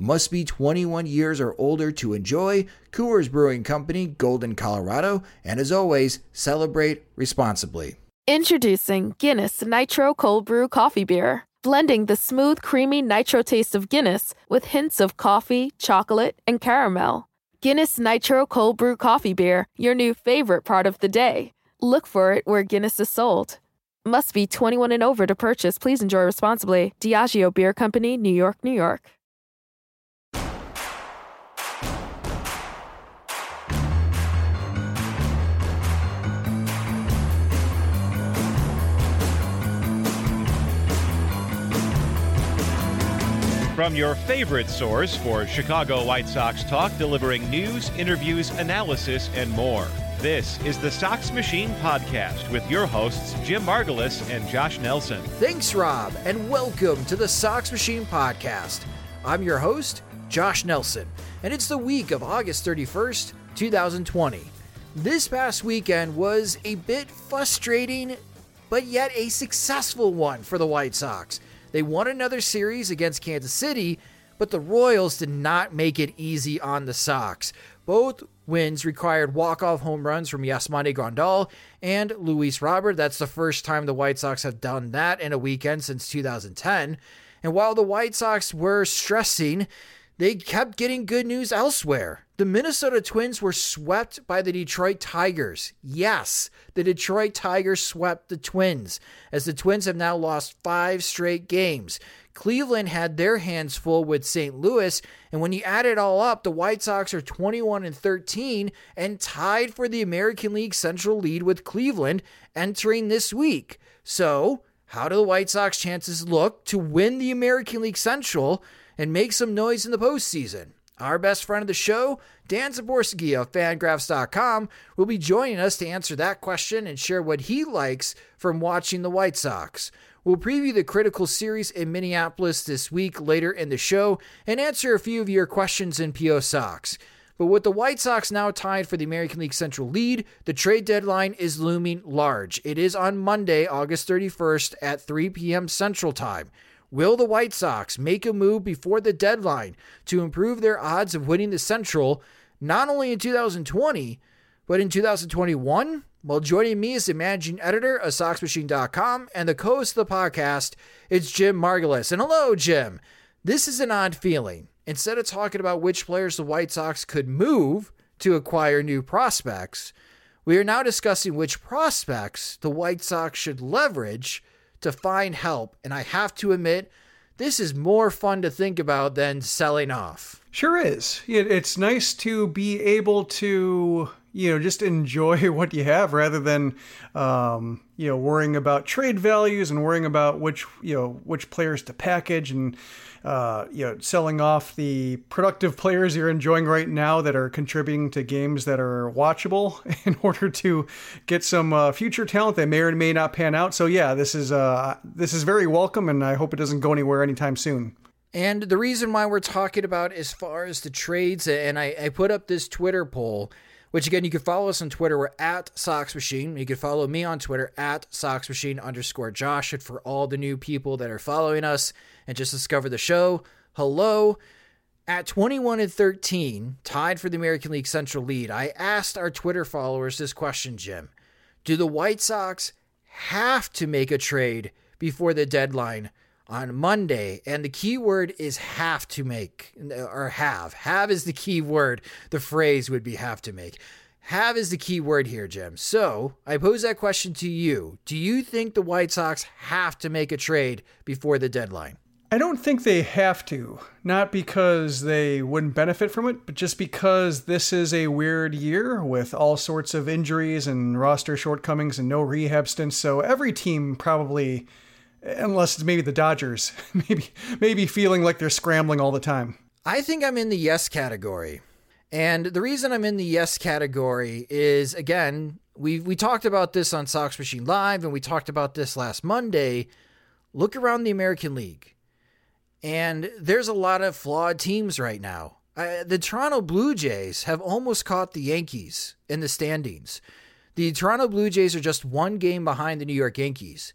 Must be 21 years or older to enjoy. Coors Brewing Company, Golden, Colorado. And as always, celebrate responsibly. Introducing Guinness Nitro Cold Brew Coffee Beer. Blending the smooth, creamy nitro taste of Guinness with hints of coffee, chocolate, and caramel. Guinness Nitro Cold Brew Coffee Beer, your new favorite part of the day. Look for it where Guinness is sold. Must be 21 and over to purchase. Please enjoy responsibly. Diageo Beer Company, New York, New York. From your favorite source for Chicago White Sox talk, delivering news, interviews, analysis, and more. This is the Sox Machine Podcast with your hosts, Jim Margalus and Josh Nelson. Thanks, Rob, and welcome to the Sox Machine Podcast. I'm your host, Josh Nelson, and it's the week of August 31st, 2020. This past weekend was a bit frustrating, but yet a successful one for the White Sox. They won another series against Kansas City, but the Royals did not make it easy on the Sox. Both wins required walk-off home runs from Yasmani Grandal and Luis Robert. That's the first time the White Sox have done that in a weekend since 2010. And while the White Sox were stressing, they kept getting good news elsewhere. The Minnesota Twins were swept by the Detroit Tigers. Yes, the Detroit Tigers swept the Twins, as the Twins have now lost five straight games. Cleveland had their hands full with St. Louis, and when you add it all up, the White Sox are 21 and 13 and tied for the American League Central lead with Cleveland entering this week. So, how do the White Sox chances look to win the American League Central and make some noise in the postseason? Our best friend of the show, Dan Szymborski of Fangraphs.com, will be joining us to answer that question and share what he likes from watching the White Sox. We'll preview the critical series in Minneapolis this week later in the show and answer a few of your questions in PO Sox. But with the White Sox now tied for the American League Central lead, the trade deadline is looming large. It is on Monday, August 31st at 3 p.m. Central Time. Will the White Sox make a move before the deadline to improve their odds of winning the Central, not only in 2020, but in 2021? Well, joining me is the managing editor of SoxMachine.com and the co host of the podcast, it's Jim Margalus. And hello, Jim. This is an odd feeling. Instead of talking about which players the White Sox could move to acquire new prospects, we are now discussing which prospects the White Sox should leverage to find help. And I have to admit, this is more fun to think about than selling off. Sure is. It's nice to be able to, you know, just enjoy what you have rather than, um, you know, worrying about trade values and worrying about which, you know, which players to package and, uh, you know, selling off the productive players you're enjoying right now that are contributing to games that are watchable in order to get some uh, future talent that may or may not pan out. So yeah, this is uh, this is very welcome, and I hope it doesn't go anywhere anytime soon. And the reason why we're talking about as far as the trades, and I, I put up this Twitter poll, which again, you can follow us on Twitter. We're at Sox Machine. You can follow me on Twitter at Sox Machine underscore Josh. And for all the new people that are following us and just discovered the show, hello. At 21 and 13, tied for the American League Central lead, I asked our Twitter followers this question, Jim. Do the White Sox have to make a trade before the deadline on Monday? And the key word is have to make or have. Have is the key word. The phrase would be have to make. Have is the key word here, Jim. So I pose that question to you. Do you think the White Sox have to make a trade before the deadline? I don't think they have to. Not because they wouldn't benefit from it, but just because this is a weird year with all sorts of injuries and roster shortcomings and no rehab stints. So every team probably, unless it's maybe the Dodgers, maybe maybe feeling like they're scrambling all the time. I think I'm in the yes category. And the reason I'm in the yes category is again, we we talked about this on Sox Machine Live and we talked about this last Monday. Look around the American League and there's a lot of flawed teams right now. Uh, the Toronto Blue Jays have almost caught the Yankees in the standings. The Toronto Blue Jays are just one game behind the New York Yankees.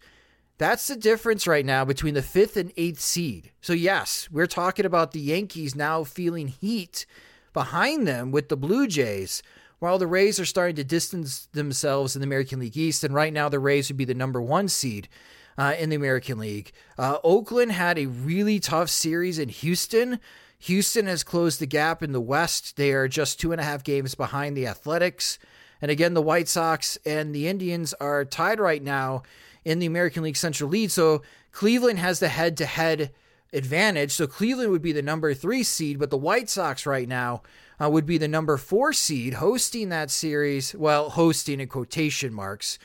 That's the difference right now between the fifth and eighth seed. So, yes, we're talking about the Yankees now feeling heat behind them with the Blue Jays, while the Rays are starting to distance themselves in the American League East. And right now, the Rays would be the number one seed uh, in the American League. Uh, Oakland had a really tough series in Houston. Houston has closed the gap in the West. They are just two and a half games behind the Athletics. And again, the White Sox and the Indians are tied right now in the American League Central lead. So Cleveland has the head to head advantage. So Cleveland would be the number three seed, but the White Sox right now uh, would be the number four seed hosting that series. Well, hosting in quotation marks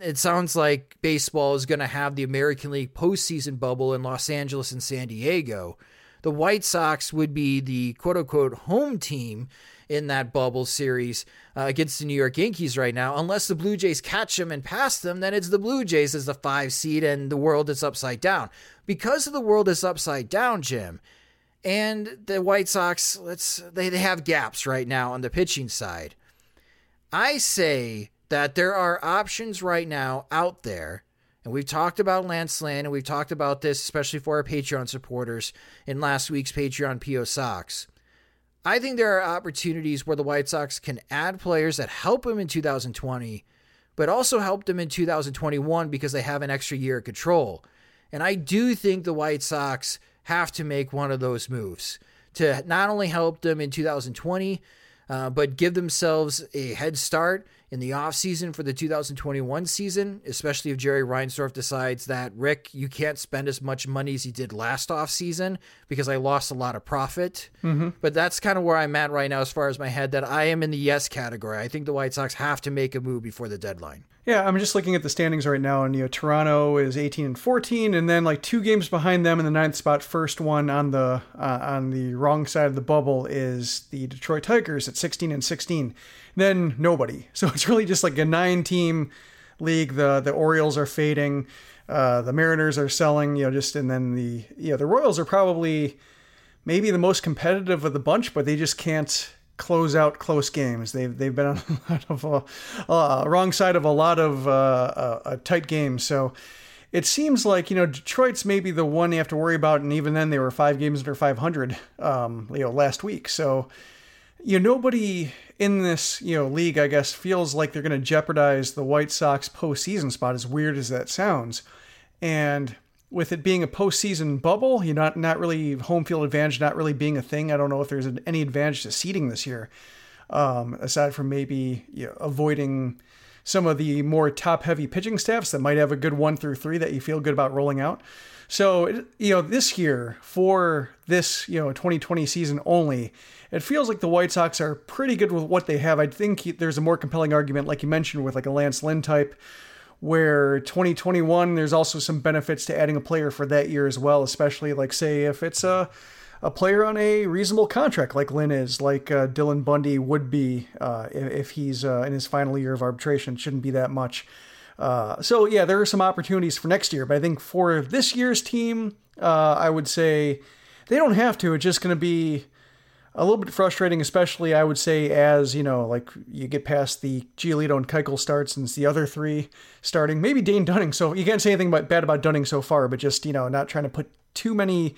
it sounds like baseball is going to have the American League postseason bubble in Los Angeles and San Diego. The White Sox would be the quote unquote home team in that bubble series uh, against the New York Yankees right now. Unless the Blue Jays catch them and pass them, then it's the Blue Jays as the five seed and the world is upside down. Because of the world is upside down, Jim, and the White Sox, let's they, they have gaps right now on the pitching side. I say that there are options right now out there. And we've talked about Lance Lynn, and we've talked about this, especially for our Patreon supporters in last week's Patreon PO Sox. I think there are opportunities where the White Sox can add players that help them in 2020, but also help them in 2021 because they have an extra year of control. And I do think the White Sox have to make one of those moves to not only help them in 2020, uh, but give themselves a head start in the offseason for the 2021 season, especially if Jerry Reinsdorf decides that, Rick, you can't spend as much money as you did last offseason because I lost a lot of profit. Mm-hmm. But that's kind of where I'm at right now as far as my head, that I am in the yes category. I think the White Sox have to make a move before the deadline. Yeah, I'm just looking at the standings right now, and you know Toronto is 18 and 14, and then like two games behind them in the ninth spot. First one on the uh, on the wrong side of the bubble is the Detroit Tigers at 16 and 16. Then nobody. So it's really just like a nine team league. The the Orioles are fading, uh, the Mariners are selling. You know, just and then the yeah the Royals are probably maybe the most competitive of the bunch, but they just can't close out close games. They've they've been on a lot of uh, uh, wrong side of a lot of uh, uh, tight games. So it seems like you know Detroit's maybe the one you have to worry about, and even then they were five games under 500, um, you know, last week. So you know nobody in this you know league, I guess, feels like they're going to jeopardize the White Sox postseason spot. As weird as that sounds, and with it being a postseason bubble, you're not not really home field advantage not really being a thing. I don't know if there's any advantage to seeding this year, um, aside from maybe you know, avoiding some of the more top heavy pitching staffs that might have a good one through three that you feel good about rolling out. So you know this year for this you know 2020 season only, it feels like the White Sox are pretty good with what they have. I think there's a more compelling argument, like you mentioned, with like a Lance Lynn type where 2021 there's also some benefits to adding a player for that year as well especially like say if it's a a player on a reasonable contract like Lynn is like uh, Dylan Bundy would be uh, if he's uh, in his final year of arbitration shouldn't be that much uh, so yeah there are some opportunities for next year but I think for this year's team uh, I would say they don't have to it's just going to be a little bit frustrating, especially I would say as you know, like you get past the Giolito and Keuchel starts and it's the other three starting. Maybe Dane Dunning. So you can't say anything about, bad about Dunning so far, but just you know, not trying to put too many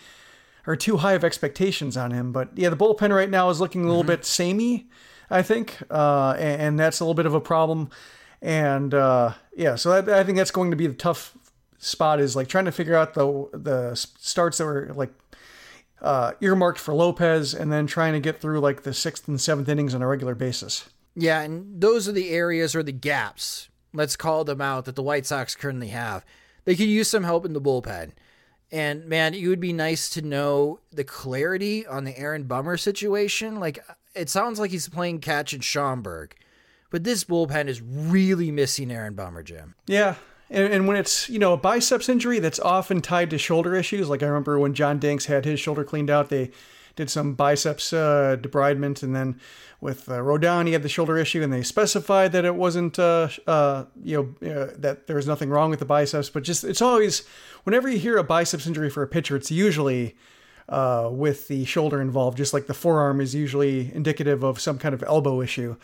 or too high of expectations on him. But yeah, the bullpen right now is looking a little mm-hmm. bit samey, I think, uh, and, and, that's a little bit of a problem. And uh, yeah, so I, I think that's going to be the tough spot is like trying to figure out the the starts that were like uh, earmarked for Lopez, and then trying to get through like the sixth and seventh innings on a regular basis. Yeah, and those are the areas or the gaps, let's call them out, that the White Sox currently have. They could use some help in the bullpen. And man, it would be nice to know the clarity on the Aaron Bummer situation. Like, it sounds like he's playing catch at Schaumburg, but this bullpen is really missing Aaron Bummer, Jim. Yeah. And, and when it's, you know, a biceps injury that's often tied to shoulder issues, like I remember when John Danks had his shoulder cleaned out, they did some biceps uh, debridement, and then with uh, Rodon, he had the shoulder issue, and they specified that it wasn't, uh, uh, you know, uh, that there was nothing wrong with the biceps. But just it's always whenever you hear a biceps injury for a pitcher, it's usually uh, with the shoulder involved, just like the forearm is usually indicative of some kind of elbow issue.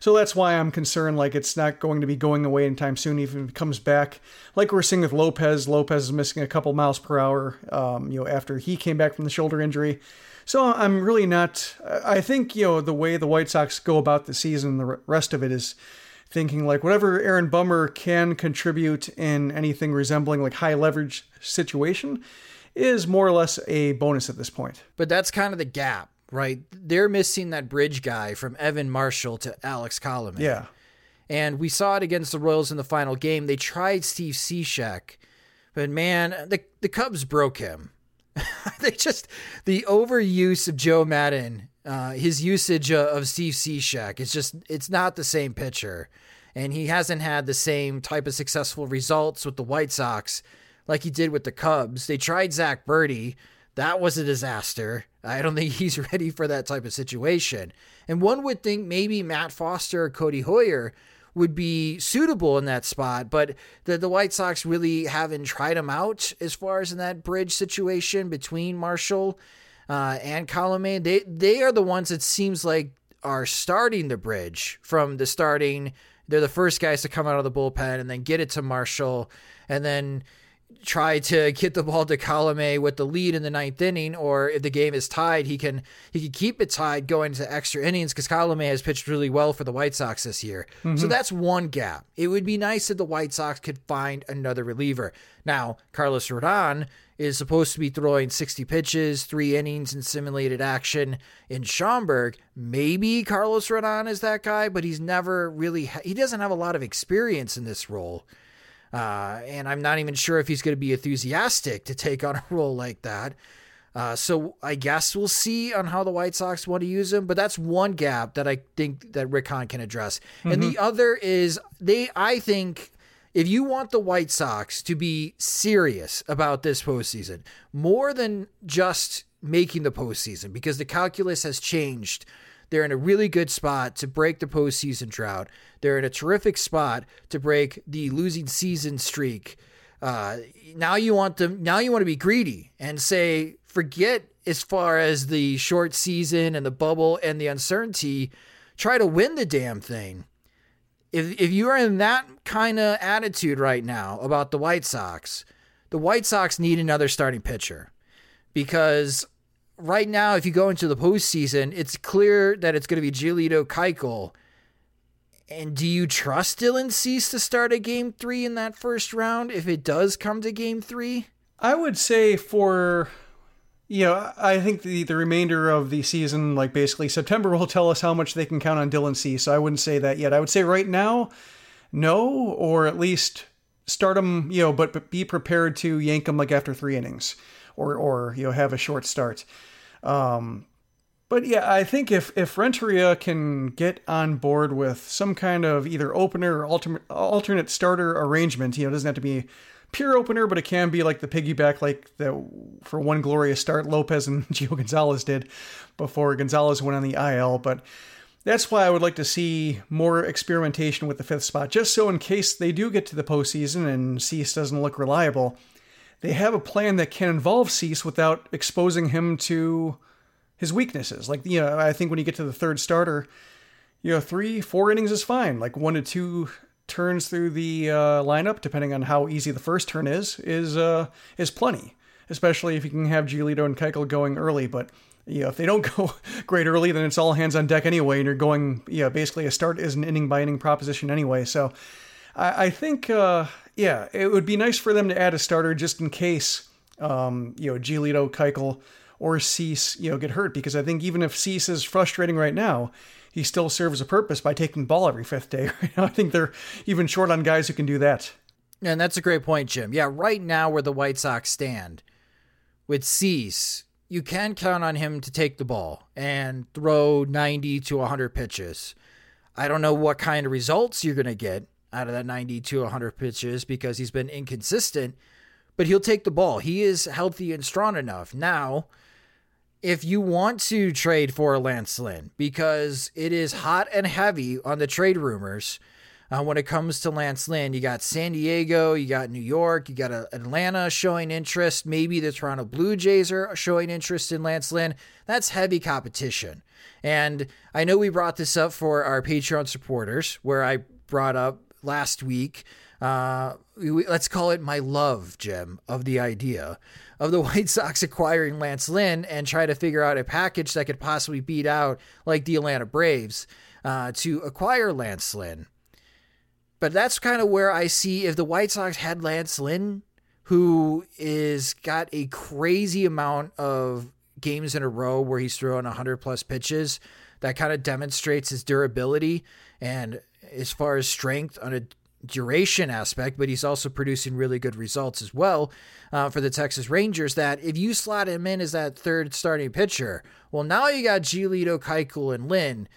So that's why I'm concerned. Like it's not going to be going away anytime soon. Even if it comes back, like we're seeing with Lopez. Lopez is missing a couple miles per hour. Um, you know, after he came back from the shoulder injury. So I'm really not. I think you know the way the White Sox go about the season, the rest of it is thinking like whatever Aaron Bummer can contribute in anything resembling like high leverage situation is more or less a bonus at this point. But that's kind of the gap, right? They're missing that bridge guy from Evan Marshall to Alex Colomé. Yeah. And we saw it against the Royals in the final game. They tried Steve Cishek, but man, the the Cubs broke him. they just the overuse of Joe Maddon, uh, his usage of Steve Cishek, it's just it's not the same pitcher, and he hasn't had the same type of successful results with the White Sox like he did with the Cubs. They tried Zach Burdi, that was a disaster. I don't think he's ready for that type of situation. And one would think maybe Matt Foster or Codi Heuer would be suitable in that spot, but the, the White Sox really haven't tried him out as far as in that bridge situation between Marshall uh, and Colomé. They they are the ones that seems like are starting the bridge from the starting. They're the first guys to come out of the bullpen and then get it to Marshall, and then try to get the ball to Colomé with the lead in the ninth inning, or if the game is tied, he can he can keep it tied going to extra innings because Colomé has pitched really well for the White Sox this year. Mm-hmm. So that's one gap. It would be nice if the White Sox could find another reliever. Now, Carlos Rodon is supposed to be throwing 60 pitches, three innings in simulated action in Schaumburg. Maybe Carlos Rodon is that guy, but he's never really, he doesn't have a lot of experience in this role. Uh, and I'm not even sure if he's going to be enthusiastic to take on a role like that. Uh, so I guess we'll see on how the White Sox want to use him, but that's one gap that I think that Rick Hahn can address. Mm-hmm. And the mm-hmm. other is they, I think, if you want the White Sox to be serious about this postseason, more than just making the postseason, because the calculus has changed they're in a really good spot to break the postseason drought. They're in a terrific spot to break the losing season streak. Uh, now you want them. Now you want to be greedy and say, forget as far as the short season and the bubble and the uncertainty. Try to win the damn thing. If if you are in that kind of attitude right now about the White Sox, the White Sox need another starting pitcher because right now, if you go into the postseason, it's clear that it's going to be Giolito Keuchel. And do you trust Dylan Cease to start a game three in that first round if it does come to game three? I would say for, you know, I think the, the remainder of the season, like basically September, will tell us how much they can count on Dylan Cease. So I wouldn't say that yet. I would say right now, no, or at least start him, you know, but, but be prepared to yank him like after three innings or, or, you know, have a short start. Um, but yeah, I think if if Renteria can get on board with some kind of either opener or alternate alternate starter arrangement, you know, it doesn't have to be pure opener, but it can be like the piggyback, like the for one glorious start Lopez and Gio Gonzalez did before Gonzalez went on the IL. But that's why I would like to see more experimentation with the fifth spot, just so in case they do get to the postseason and Cease doesn't look reliable, they have a plan that can involve Cease without exposing him to his weaknesses. Like, you know, I think when you get to the third starter, you know, three, four innings is fine. Like one to two turns through the uh, lineup, depending on how easy the first turn is, is uh, is plenty. Especially if you can have Giolito and Keuchel going early. But you know, if they don't go great early, then it's all hands on deck anyway, and you're going, you know, basically a start is an inning by inning proposition anyway. So I, I think, uh, yeah, it would be nice for them to add a starter just in case, um, you know, Giolito, Keuchel, or Cease, you know, get hurt because I think even if Cease is frustrating right now, he still serves a purpose by taking the ball every fifth day. I think they're even short on guys who can do that. And that's a great point, Jim. Yeah, right now where the White Sox stand with Cease, you can count on him to take the ball and throw 90 to 100 pitches. I don't know what kind of results you're going to get out of that 90 to 100 pitches because he's been inconsistent, but he'll take the ball. He is healthy and strong enough. Now, if you want to trade for Lance Lynn, because it is hot and heavy on the trade rumors uh, when it comes to Lance Lynn, you got San Diego, you got New York, you got uh, Atlanta showing interest. Maybe the Toronto Blue Jays are showing interest in Lance Lynn. That's heavy competition. And I know we brought this up for our Patreon supporters, where I brought up last week. Uh, let's call it my love, gem of the idea of the White Sox acquiring Lance Lynn and try to figure out a package that could possibly beat out like the Atlanta Braves uh, to acquire Lance Lynn. But that's kind of where I see if the White Sox had Lance Lynn, who is got a crazy amount of games in a row where he's throwing 100 plus pitches, that kind of demonstrates his durability and as far as strength on a duration aspect, but he's also producing really good results as well uh, for the Texas Rangers. That if you slot him in as that third starting pitcher, well, now you got Giolito, Keuchel, and Lynn,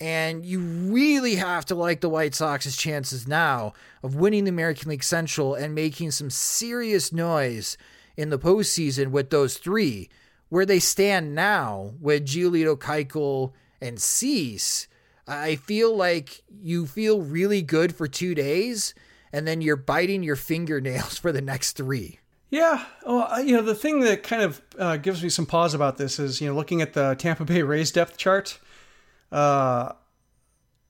and you really have to like the White Sox's chances now of winning the American League Central and making some serious noise in the postseason with those three. Where they stand now with Giolito, Keuchel, and Cease I feel like you feel really good for two days and then you're biting your fingernails for the next three. Yeah, well, you know, the thing that kind of uh, gives me some pause about this is, you know, looking at the Tampa Bay Rays depth chart. Uh,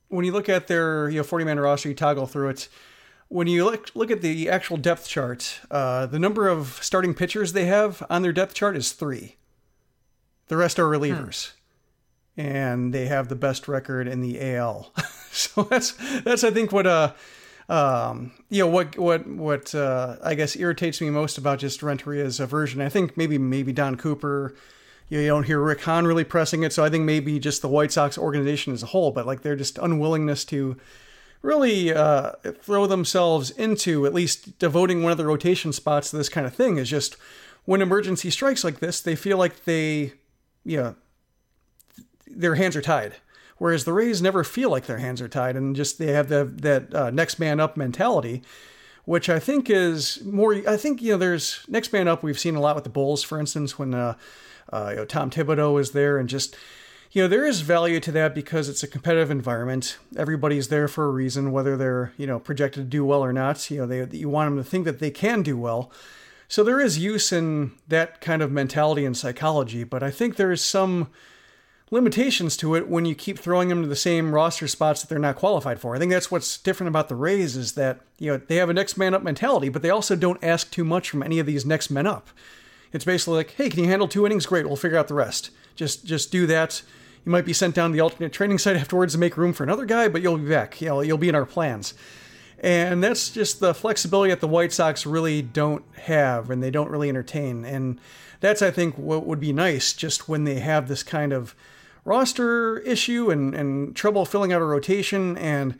when you look at their, you know, 40 man roster, you toggle through it. When you look look at the actual depth chart, uh, the number of starting pitchers they have on their depth chart is three. The rest are relievers. Hmm and they have the best record in the AL. so that's that's I think what uh um you know what what what uh I guess irritates me most about just Renteria's aversion. I think maybe maybe Don Cooper you, know, you don't hear Rick Hahn really pressing it, so I think maybe just the White Sox organization as a whole, but like they're just unwillingness to really uh, throw themselves into at least devoting one of the rotation spots to this kind of thing is just when emergency strikes like this, they feel like they, you know, their hands are tied. Whereas the Rays never feel like their hands are tied, and just they have the, that uh, next man up mentality, which I think is more. I think you know, there's next man up. We've seen a lot with the Bulls, for instance, when uh, uh, you know, Tom Thibodeau was there, and just you know, there is value to that because it's a competitive environment. Everybody's there for a reason, whether they're you know projected to do well or not. You know, they you want them to think that they can do well. So there is use in that kind of mentality and psychology, but I think there is some limitations to it when you keep throwing them to the same roster spots that they're not qualified for. I think that's what's different about the Rays is that you know they have a next man up mentality, but they also don't ask too much from any of these next men up. It's basically like, hey, can you handle two innings? Great, we'll figure out the rest. Just just do that. You might be sent down to the alternate training site afterwards to make room for another guy, but you'll be back. You know, you'll be in our plans. And that's just the flexibility that the White Sox really don't have and they don't really entertain. And that's, I think, what would be nice just when they have this kind of roster issue and, and trouble filling out a rotation and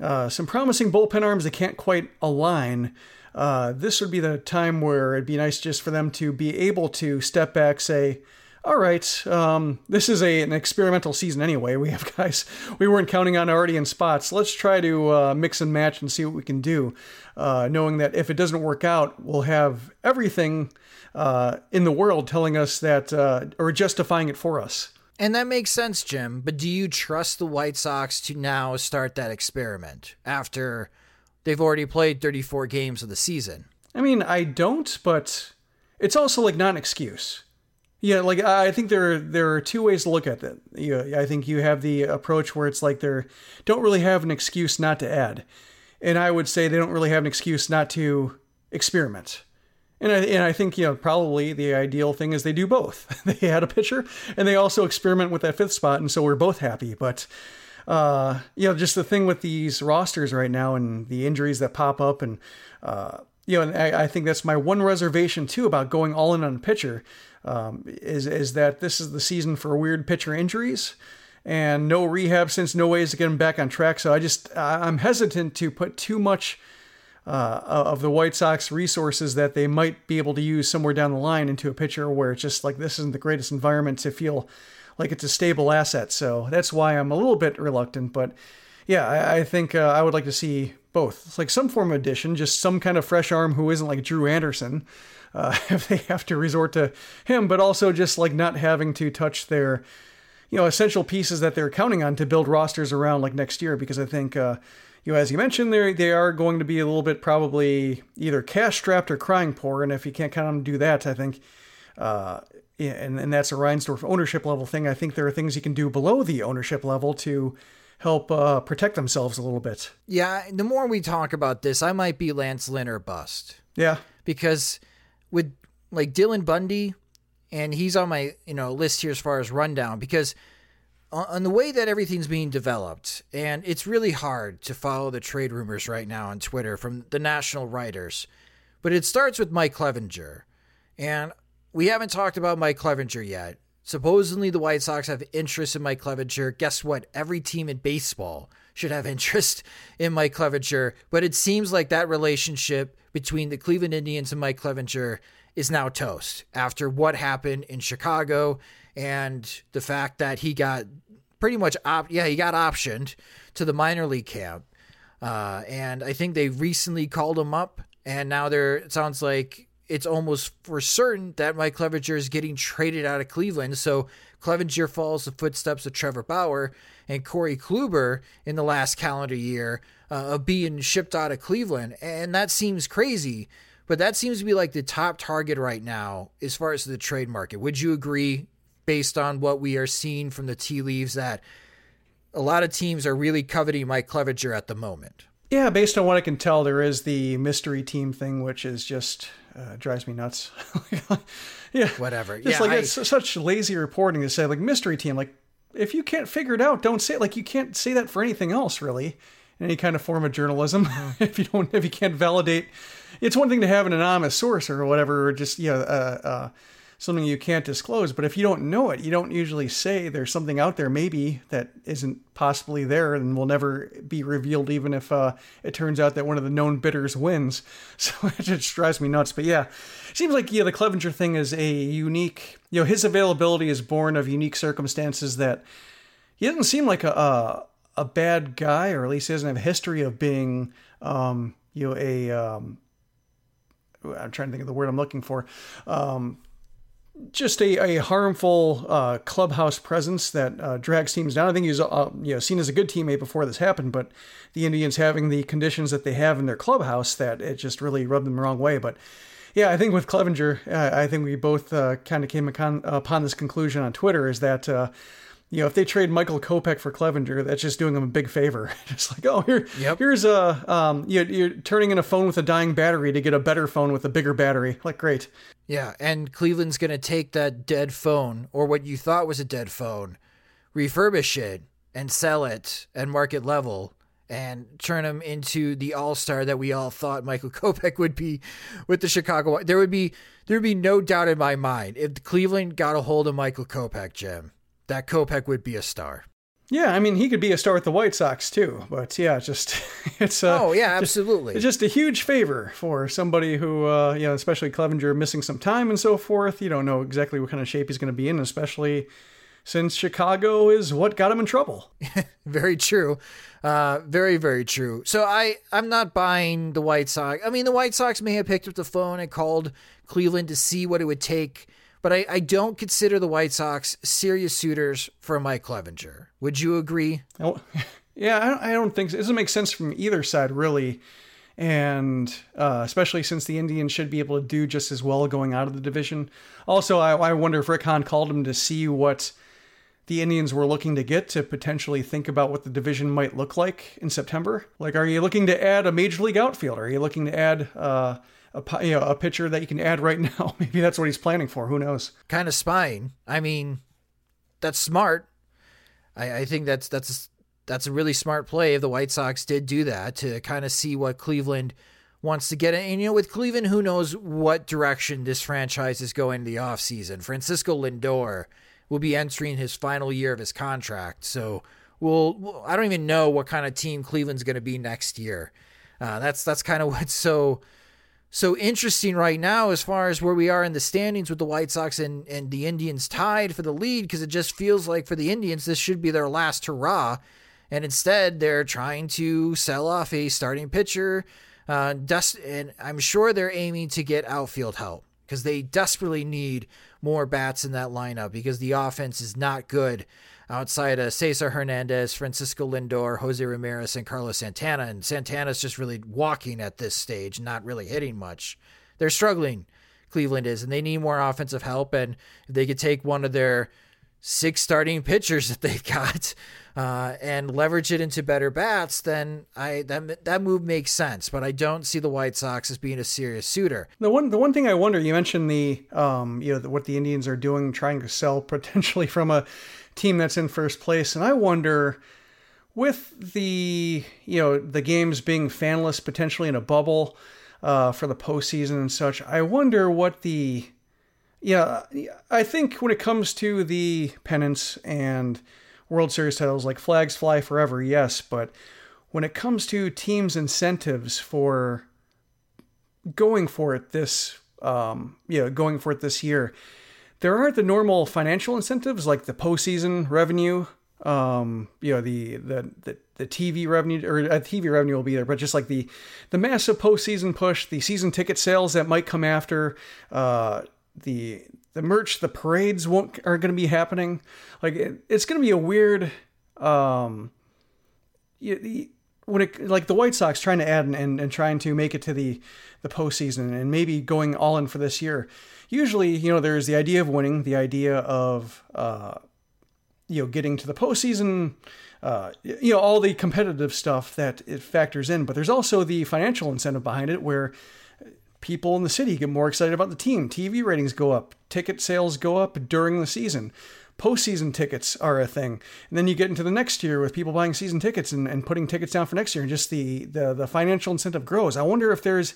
uh, some promising bullpen arms that can't quite align. Uh, this would be the time where it'd be nice just for them to be able to step back, say, all right, um, this is a, an experimental season anyway. We have guys we weren't counting on already in spots. Let's try to uh, mix and match and see what we can do, uh, knowing that if it doesn't work out, we'll have everything uh, in the world telling us that, uh, or justifying it for us. And that makes sense, Jim. But do you trust the White Sox to now start that experiment after they've already played 34 games of the season? I mean, I don't, but it's also like not an excuse. Yeah, like I think there are, there are two ways to look at it. You, I think you have the approach where it's like they don't really have an excuse not to add, and I would say they don't really have an excuse not to experiment. And I, and I think, you know, probably the ideal thing is they do both. they add a pitcher and they also experiment with that fifth spot. And so we're both happy. But uh, you know, just the thing with these rosters right now and the injuries that pop up, and uh, you know, and I, I, think that's my one reservation too about going all in on a pitcher, um, is is that this is the season for weird pitcher injuries. And no rehab since no ways to get him back on track. So I just I'm hesitant to put too much uh, of the White Sox resources that they might be able to use somewhere down the line into a pitcher where it's just like this isn't the greatest environment to feel like it's a stable asset. So that's why I'm a little bit reluctant. But yeah, I, I think uh, I would like to see both. It's like some form of addition, just some kind of fresh arm who isn't like Drew Anderson. Uh, if they have to resort to him, but also just like not having to touch their, you know, essential pieces that they're counting on to build rosters around like next year. Because I think, uh, you know, as you mentioned, they they are going to be a little bit probably either cash strapped or crying poor, and if you can't count on them do that, I think uh, yeah, and, and that's a Reinsdorf ownership level thing. I think there are things you can do below the ownership level to help uh, protect themselves a little bit. Yeah, the more we talk about this, I might be Lance Lynn or bust. Yeah, because with like Dylan Bundy, and he's on my you know list here as far as rundown because on the way that everything's being developed, and it's really hard to follow the trade rumors right now on Twitter from the national writers, but it starts with Mike Clevinger. and we haven't talked about Mike Clevinger yet. Supposedly, the White Sox have interest in Mike Clevinger. Guess what? Every team in baseball should have interest in Mike Clevinger, But it seems like that relationship between the Cleveland Indians and Mike Clevinger is now toast after what happened in Chicago and the fact that he got pretty much op- yeah he got optioned to the minor league camp. Uh, and I think they recently called him up, and now they're it sounds like it's almost for certain that Mike Clevinger is getting traded out of Cleveland. So Clevinger follows the footsteps of Trevor Bauer and Corey Kluber in the last calendar year uh, of being shipped out of Cleveland. And that seems crazy, but that seems to be like the top target right now as far as the trade market. Would you agree, based on what we are seeing from the tea leaves, that a lot of teams are really coveting Mike Clevinger at the moment? Yeah, based on what I can tell, there is the mystery team thing, which is just uh, drives me nuts. yeah, whatever. It's yeah, like I, it's such lazy reporting to say like mystery team. Like if you can't figure it out, don't say it. Like you can't say that for anything else, really. Any kind of form of journalism, if you don't, if you can't validate, it's one thing to have an anonymous source or whatever, or just you know, uh, uh, something you can't disclose. But if you don't know it, you don't usually say there's something out there maybe that isn't possibly there and will never be revealed, even if uh, it turns out that one of the known bidders wins. So it just drives me nuts. But yeah, seems like yeah, the Clevinger thing is a unique. You know, his availability is born of unique circumstances that he doesn't seem like a a, a bad guy, or at least he doesn't have a history of being. Um, you know, a um, I'm trying to think of the word I'm looking for. Um, just a, a harmful uh, clubhouse presence that uh, drags teams down. I think he was uh, you know seen as a good teammate before this happened, but the Indians having the conditions that they have in their clubhouse that it just really rubbed them the wrong way. But yeah, I think with Clevinger, I think we both uh, kind of came upon, upon, this conclusion on Twitter is that uh, you know, if they trade Michael Kopech for Clevinger, that's just doing them a big favor. just like, oh, here, yep. here's a, um, you, you're turning in a phone with a dying battery to get a better phone with a bigger battery. Like, great. Yeah, and Cleveland's going to take that dead phone, or what you thought was a dead phone, refurbish it, and sell it at market level, and turn him into the all star that we all thought Michael Kopech would be with the Chicago. There would be there would be no doubt in my mind if Cleveland got a hold of Michael Kopech, Jim that Kopech would be a star. Yeah, I mean he could be a star with the White Sox too, but yeah, just it's uh, oh yeah, absolutely. Just, it's just a huge favor for somebody who uh, you know, especially Clevinger missing some time and so forth. You don't know exactly what kind of shape he's going to be in, especially since Chicago is what got him in trouble. very true, uh, very very true. So I I'm not buying the White Sox. I mean the White Sox may have picked up the phone and called Cleveland to see what it would take but I, I don't consider the White Sox serious suitors for Mike Clevinger. Would you agree? Oh, yeah, I don't, I don't think so. It doesn't make sense from either side, really. And uh, especially since the Indians should be able to do just as well going out of the division. Also, I, I wonder if Rick Hahn called him to see what the Indians were looking to get to potentially think about what the division might look like in September. Like, are you looking to add a major league outfielder? Are you looking to add uh, a you know, a pitcher that you can add right now. Maybe that's what he's planning for. Who knows? Kind of spying. I mean, that's smart. I, I think that's that's that's a really smart play if the White Sox did do that to kind of see what Cleveland wants to get. And, you know, with Cleveland, who knows what direction this franchise is going in the offseason. Francisco Lindor will be entering his final year of his contract. So we'll, I don't even know what kind of team Cleveland's going to be next year. Uh, that's that's kind of what's so so interesting right now as far as where we are in the standings with the White Sox and, and the Indians tied for the lead because it just feels like for the Indians this should be their last hurrah. And instead, they're trying to sell off a starting pitcher. Uh, dust, and I'm sure they're aiming to get outfield help because they desperately need more bats in that lineup because the offense is not good outside of Cesar Hernandez, Francisco Lindor, Jose Ramirez, and Carlos Santana. And Santana's just really walking at this stage, not really hitting much. They're struggling, Cleveland is, and they need more offensive help. And if they could take one of their six starting pitchers that they've got uh, and leverage it into better bats, then I that that move makes sense. But I don't see the White Sox as being a serious suitor. The one the one thing I wonder, you mentioned the um, you know the, what the Indians are doing, trying to sell potentially from a team that's in first place, and I wonder with the you know the games being fanless potentially in a bubble uh, for the postseason and such. I wonder what the yeah, I think when it comes to the pennants and World Series titles, like flags fly forever, yes, but when it comes to teams' incentives for going for it this, um, yeah, going for it this year, there aren't the normal financial incentives like the postseason revenue, um, you know, the the the, the TV revenue or uh, TV revenue will be there, but just like the the massive postseason push, the season ticket sales that might come after. Uh, the the merch, the parades won't are going to be happening. Like it, it's going to be a weird. Um, you, when it like the White Sox trying to add and, and, and trying to make it to the the postseason and maybe going all in for this year. Usually, you know, there's the idea of winning, the idea of uh, you know getting to the postseason, uh, you know, all the competitive stuff that it factors in. But there's also the financial incentive behind it, where people in the city get more excited about the team. TV ratings go up, ticket sales go up during the season. Postseason tickets are a thing. And then you get into the next year with people buying season tickets and, and putting tickets down for next year, and just the, the, the financial incentive grows. I wonder if there's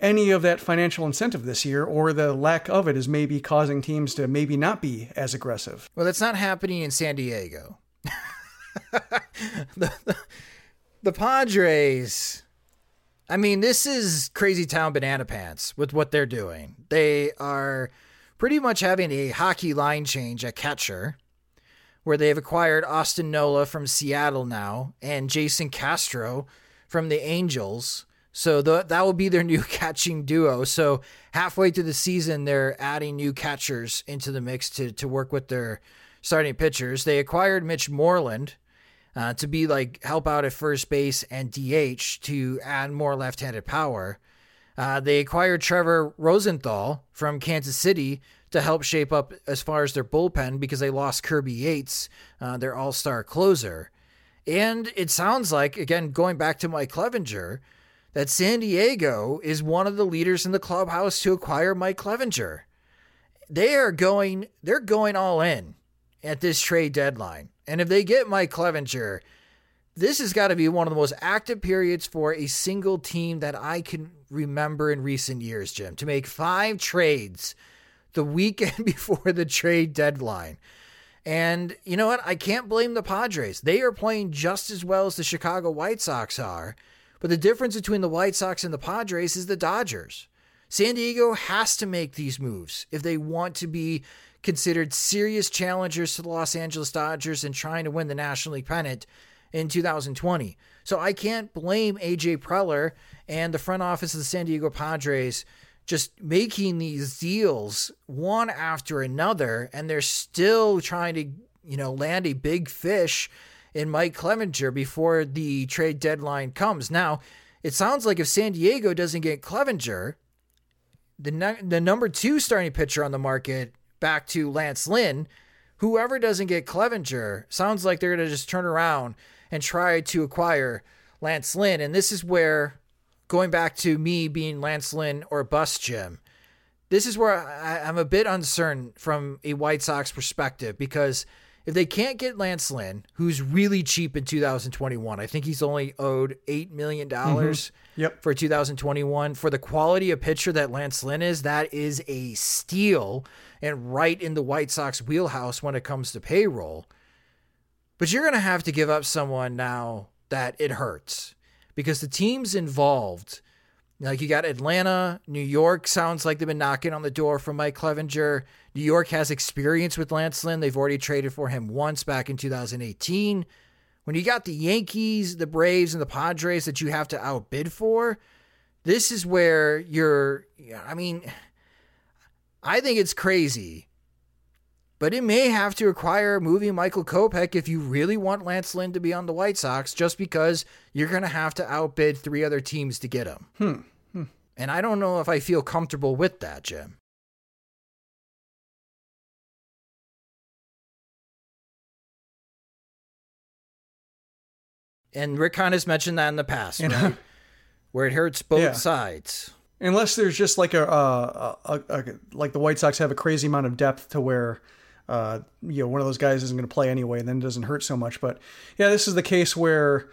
any of that financial incentive this year, or the lack of it is maybe causing teams to maybe not be as aggressive. Well, that's not happening in San Diego. the, the, the Padres I mean, this is crazy town banana pants with what they're doing. They are pretty much having a hockey line change at catcher, where they've acquired Austin Nola from Seattle now and Jason Castro from the Angels. So the, that will be their new catching duo. So halfway through the season, they're adding new catchers into the mix to to work with their starting pitchers. They acquired Mitch Moreland uh, to be like help out at first base and DH to add more left handed power. Uh, they acquired Trevor Rosenthal from Kansas City to help shape up as far as their bullpen because they lost Kirby Yates, uh, their all star closer. And it sounds like, again, going back to Mike Clevinger, that San Diego is one of the leaders in the clubhouse to acquire Mike Clevinger. They are going, they're going all in at this trade deadline. And if they get Mike Clevinger, this has got to be one of the most active periods for a single team that I can remember in recent years, Jim, to make five trades the weekend before the trade deadline. And you know what? I can't blame the Padres. They are playing just as well as the Chicago White Sox are. But the difference between the White Sox and the Padres is the Dodgers. San Diego has to make these moves if they want to be considered serious challengers to the Los Angeles Dodgers and trying to win the National League pennant in 2020. So I can't blame AJ Preller and the front office of the San Diego Padres just making these deals one after another and they're still trying to, you know, land a big fish in Mike Clevinger before the trade deadline comes. Now, it sounds like if San Diego doesn't get Clevinger, the, the number two starting pitcher on the market back to Lance Lynn, whoever doesn't get Clevinger sounds like they're going to just turn around and try to acquire Lance Lynn. And this is where, going back to me being Lance Lynn or bust Jim, this is where I, am a bit uncertain from a White Sox perspective because if they can't get Lance Lynn, who's really cheap in 2021, I think he's only owed $8 million mm-hmm. yep. for 2021. For the quality of pitcher that Lance Lynn is, that is a steal and right in the White Sox wheelhouse when it comes to payroll. But you're going to have to give up someone now that it hurts because the teams involved, like you got Atlanta, New York sounds like they've been knocking on the door for Mike Clevinger. New York has experience with Lance Lynn. They've already traded for him once back in 2018. When you got the Yankees, the Braves, and the Padres that you have to outbid for, this is where you're, I mean, I think it's crazy but it may have to require moving Michael Kopech if you really want Lance Lynn to be on the White Sox, just because you're going to have to outbid three other teams to get him. Hmm. hmm. And I don't know if I feel comfortable with that, Jim. And Rick Hahn has mentioned that in the past, right? Where it hurts both yeah. sides. Unless there's just like a, a, a, a, like the White Sox have a crazy amount of depth to where uh, you know, one of those guys isn't going to play anyway, and then it doesn't hurt so much. But yeah, this is the case where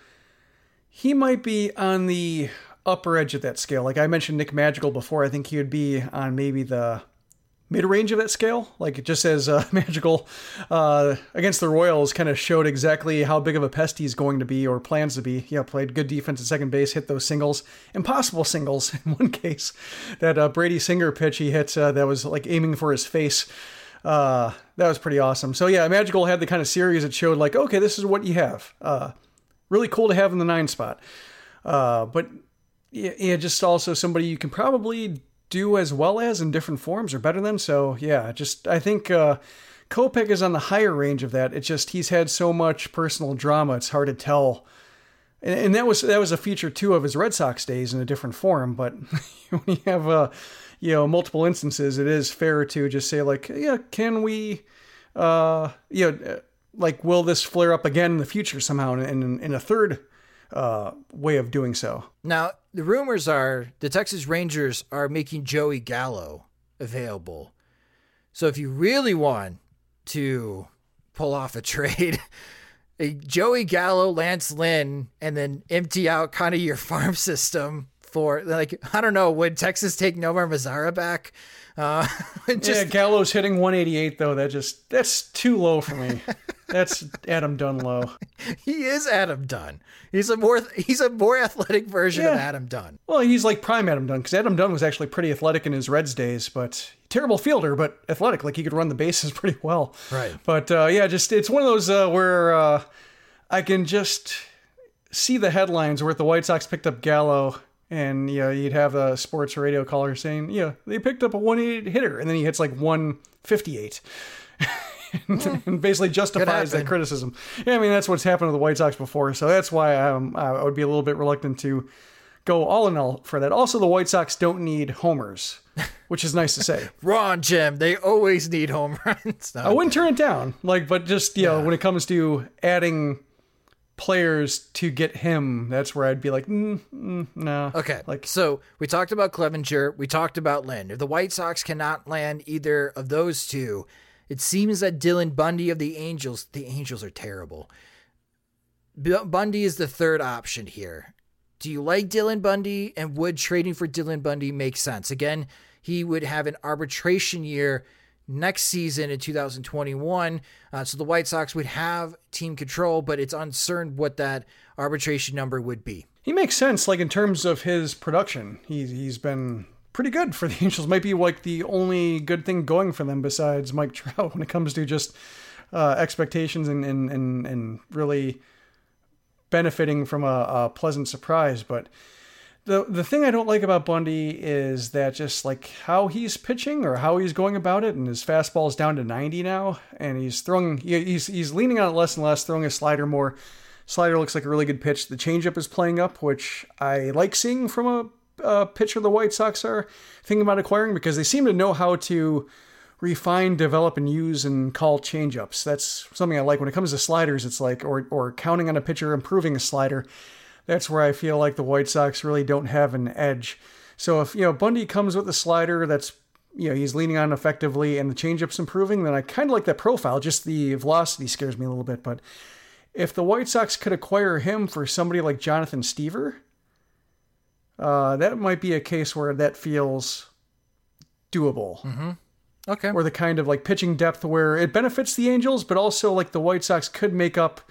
he might be on the upper edge of that scale. Like I mentioned Nick Madrigal before, I think he would be on maybe the mid range of that scale. Like it just as uh, Madrigal uh, against the Royals kind of showed exactly how big of a pest he's going to be or plans to be. Know, played good defense at second base, hit those singles, impossible singles in one case. That uh, Brady Singer pitch he hit uh, that was like aiming for his face uh, that was pretty awesome. So yeah, Madrigal had the kind of series that showed like, okay, this is what you have. Uh, really cool to have in the nine spot. But yeah, yeah, just also somebody you can probably do as well as in different forms or better than. So yeah, just I think uh, Kopech is on the higher range of that. It's just he's had so much personal drama. It's hard to tell. And, and that was that was a feature too of his Red Sox days in a different form. But when you have uh, you know multiple instances, it is fair to just say like, yeah, can we, uh, you know, like will this flare up again in the future somehow in in, in a third uh, way of doing so? Now the rumors are the Texas Rangers are making Joey Gallo available. So if you really want to pull off a trade. a Joey Gallo, Lance Lynn, and then empty out kind of your farm system for like I don't know would Texas take Nomar Mazara back? Uh, just, yeah, Gallo's hitting 188 though. That just that's too low for me. that's Adam Dunn low. He is Adam Dunn. He's a more he's a more athletic version yeah. of Adam Dunn. Well, he's like prime Adam Dunn because Adam Dunn was actually pretty athletic in his Reds days, but terrible fielder, but athletic. Like he could run the bases pretty well. Right. But uh, yeah, just it's one of those uh, where uh, I can just see the headlines where the White Sox picked up Gallo and you know you'd have a sports radio caller saying, "Yeah, they picked up a 188 hitter," and then he hits like 158. and, and basically justifies that criticism. Yeah, I mean that's what's happened to the White Sox before, so that's why um, I would be a little bit reluctant to go all in all for that. Also, the White Sox don't need homers, which is nice to say. Wrong, Jim. They always need home runs. No. I wouldn't turn it down. Like, but just you yeah. know, when it comes to adding players to get him, that's where I'd be like, mm, mm, no. Okay. Like, so we talked about Clevinger, we talked about Lynn. If the White Sox cannot land either of those two, it seems that Dylan Bundy of the Angels, the Angels are terrible. Bundy is the third option here. Do you like Dylan Bundy? And would trading for Dylan Bundy make sense? Again, he would have an arbitration year next season in 2021. Uh, so the White Sox would have team control, but it's uncertain what that arbitration number would be. He makes sense, like in terms of his production. He's he's been pretty good for the Angels. Might be like the only good thing going for them besides Mike Trout when it comes to just uh, expectations and, and and and really benefiting from a, a pleasant surprise. But the the thing I don't like about Bundy is that just like how he's pitching or how he's going about it, and his fastball is down to 90 now, and he's throwing he's he's leaning on it less and less, throwing a slider more. Slider looks like a really good pitch. The changeup is playing up, which I like seeing from a, a pitcher the White Sox are thinking about acquiring because they seem to know how to refine, develop, and use and call changeups. That's something I like when it comes to sliders. It's like or or counting on a pitcher improving a slider that's where I feel like the White Sox really don't have an edge. So if you know Bundy comes with a slider that's you know he's leaning on effectively and the changeup's improving, then I kind of like that profile. Just the velocity scares me a little bit, but if the White Sox could acquire him for somebody like Jonathan Stiever, uh, that might be a case where that feels doable. Mm-hmm. Okay. Or the kind of like pitching depth where it benefits the Angels, but also like the White Sox could make up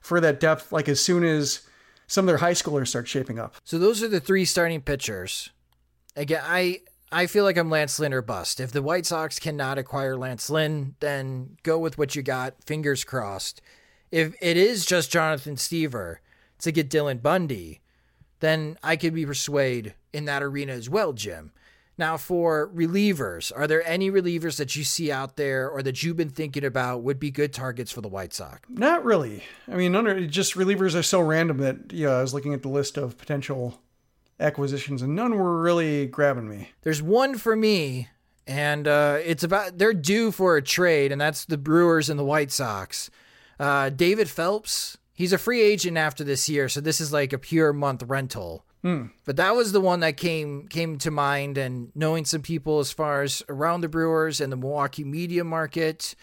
for that depth like as soon as some of their high schoolers start shaping up. So those are the three starting pitchers. Again, I I feel like I'm Lance Lynn or bust. If the White Sox cannot acquire Lance Lynn, then go with what you got. Fingers crossed. If it is just Jonathan Stiever to get Dylan Bundy, then I could be persuaded in that arena as well, Jim. Now, for relievers, are there any relievers that you see out there or that you've been thinking about would be good targets for the White Sox? Not really. I mean, are, just relievers are so random that yeah, I was looking at the list of potential acquisitions and none were really grabbing me. There's one for me, and uh, it's about they're due for a trade, and that's the Brewers and the White Sox. Uh, David Phelps, he's a free agent after this year, so this is like a pure month rental. But that was the one that came came to mind, and knowing some people as far as around the Brewers and the Milwaukee media market,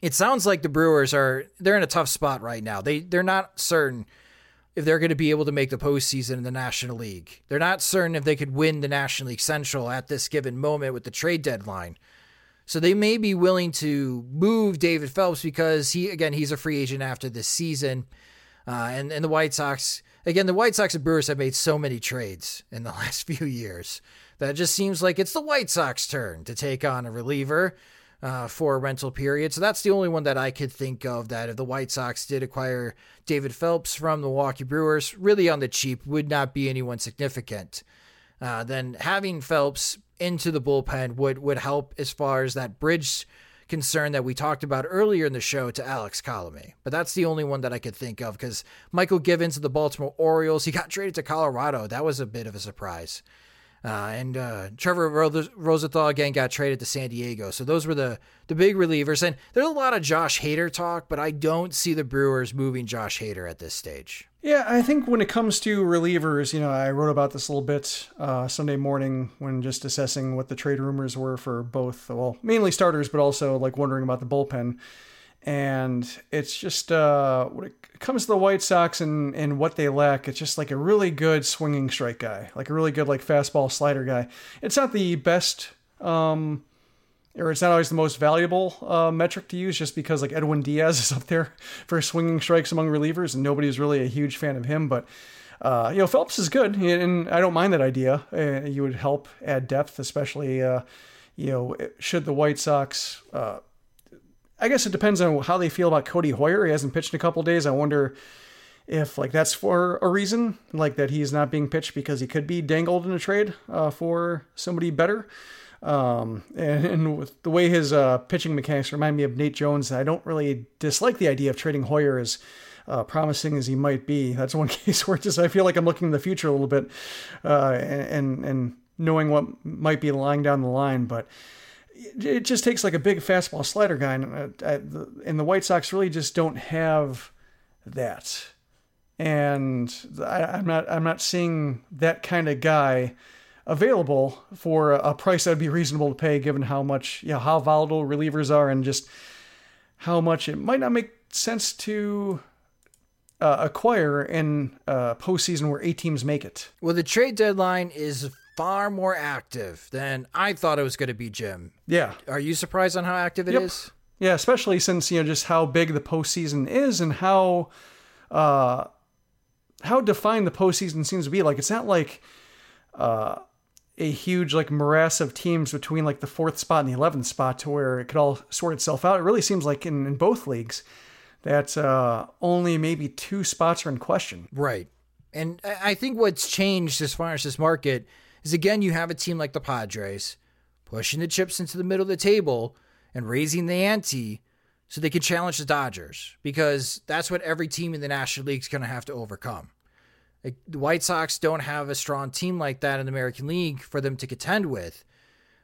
it sounds like the Brewers are they're in a tough spot right now. They they're not certain if they're going to be able to make the postseason in the National League. They're not certain if they could win the National League Central at this given moment with the trade deadline. So they may be willing to move David Phelps because he again he's a free agent after this season, uh, and and the White Sox again the White Sox and Brewers have made so many trades in the last few years that it just seems like it's the White Sox turn to take on a reliever. Uh, for a rental period. So that's the only one that I could think of that if the White Sox did acquire David Phelps from the Milwaukee Brewers, really on the cheap, would not be anyone significant. Uh, then having Phelps into the bullpen would would help as far as that bridge concern that we talked about earlier in the show to Alex Colomé. But that's the only one that I could think of because Mychal Givens of the Baltimore Orioles, he got traded to Colorado. That was a bit of a surprise. Uh, and uh, Trevor Rosenthal again got traded to San Diego. So those were the the big relievers. And there's a lot of Josh Hader talk, but I don't see the Brewers moving Josh Hader at this stage. Yeah, I think when it comes to relievers, you know, I wrote about this a little bit uh, Sunday morning when just assessing what the trade rumors were for both, well, mainly starters, but also like wondering about the bullpen and it's just uh, when it comes to the White Sox and and what they lack, it's just like a really good swinging strike guy, like a really good like fastball slider guy. It's not the best, um, or it's not always the most valuable uh, metric to use, just because like Edwin Diaz is up there for swinging strikes among relievers, and nobody's really a huge fan of him, but. Uh, you know, Phelps is good, and I don't mind that idea. Uh, you would help add depth, especially, uh, you know, should the White Sox uh, I guess it depends on how they feel about Codi Heuer. He hasn't pitched in a couple days. I wonder if like that's for a reason, like that he's not being pitched because he could be dangled in a trade uh, for somebody better. Um, and, and, with the way his uh, pitching mechanics remind me of Nate Jones, I don't really dislike the idea of trading Heuer as uh, promising as he might be. That's one case where just I feel like I'm looking in the future a little bit uh, and and knowing what might be lying down the line, but it just takes like a big fastball slider guy, and, uh, and the White Sox really just don't have that. And I, am not I'm not seeing that kind of guy available for a price that would be reasonable to pay, given how much you know, how volatile relievers are, and just how much it might not make sense to uh, acquire in a postseason where eight teams make it. Well, the trade deadline is far more active than I thought it was going to be, Jim. Yeah. Are you surprised on how active it yep. is? Yeah, especially since you know just how big the postseason is and how uh, how defined the postseason seems to be. Like it's not like uh, a huge like morass of teams between like the fourth spot and the eleventh spot to where it could all sort itself out. It really seems like in, in both leagues that uh, only maybe two spots are in question. Right. And I think what's changed as far as this market is again, you have a team like the Padres pushing the chips into the middle of the table and raising the ante so they can challenge the Dodgers because that's what every team in the National League is going to have to overcome. The White Sox don't have a strong team like that in the American League for them to contend with.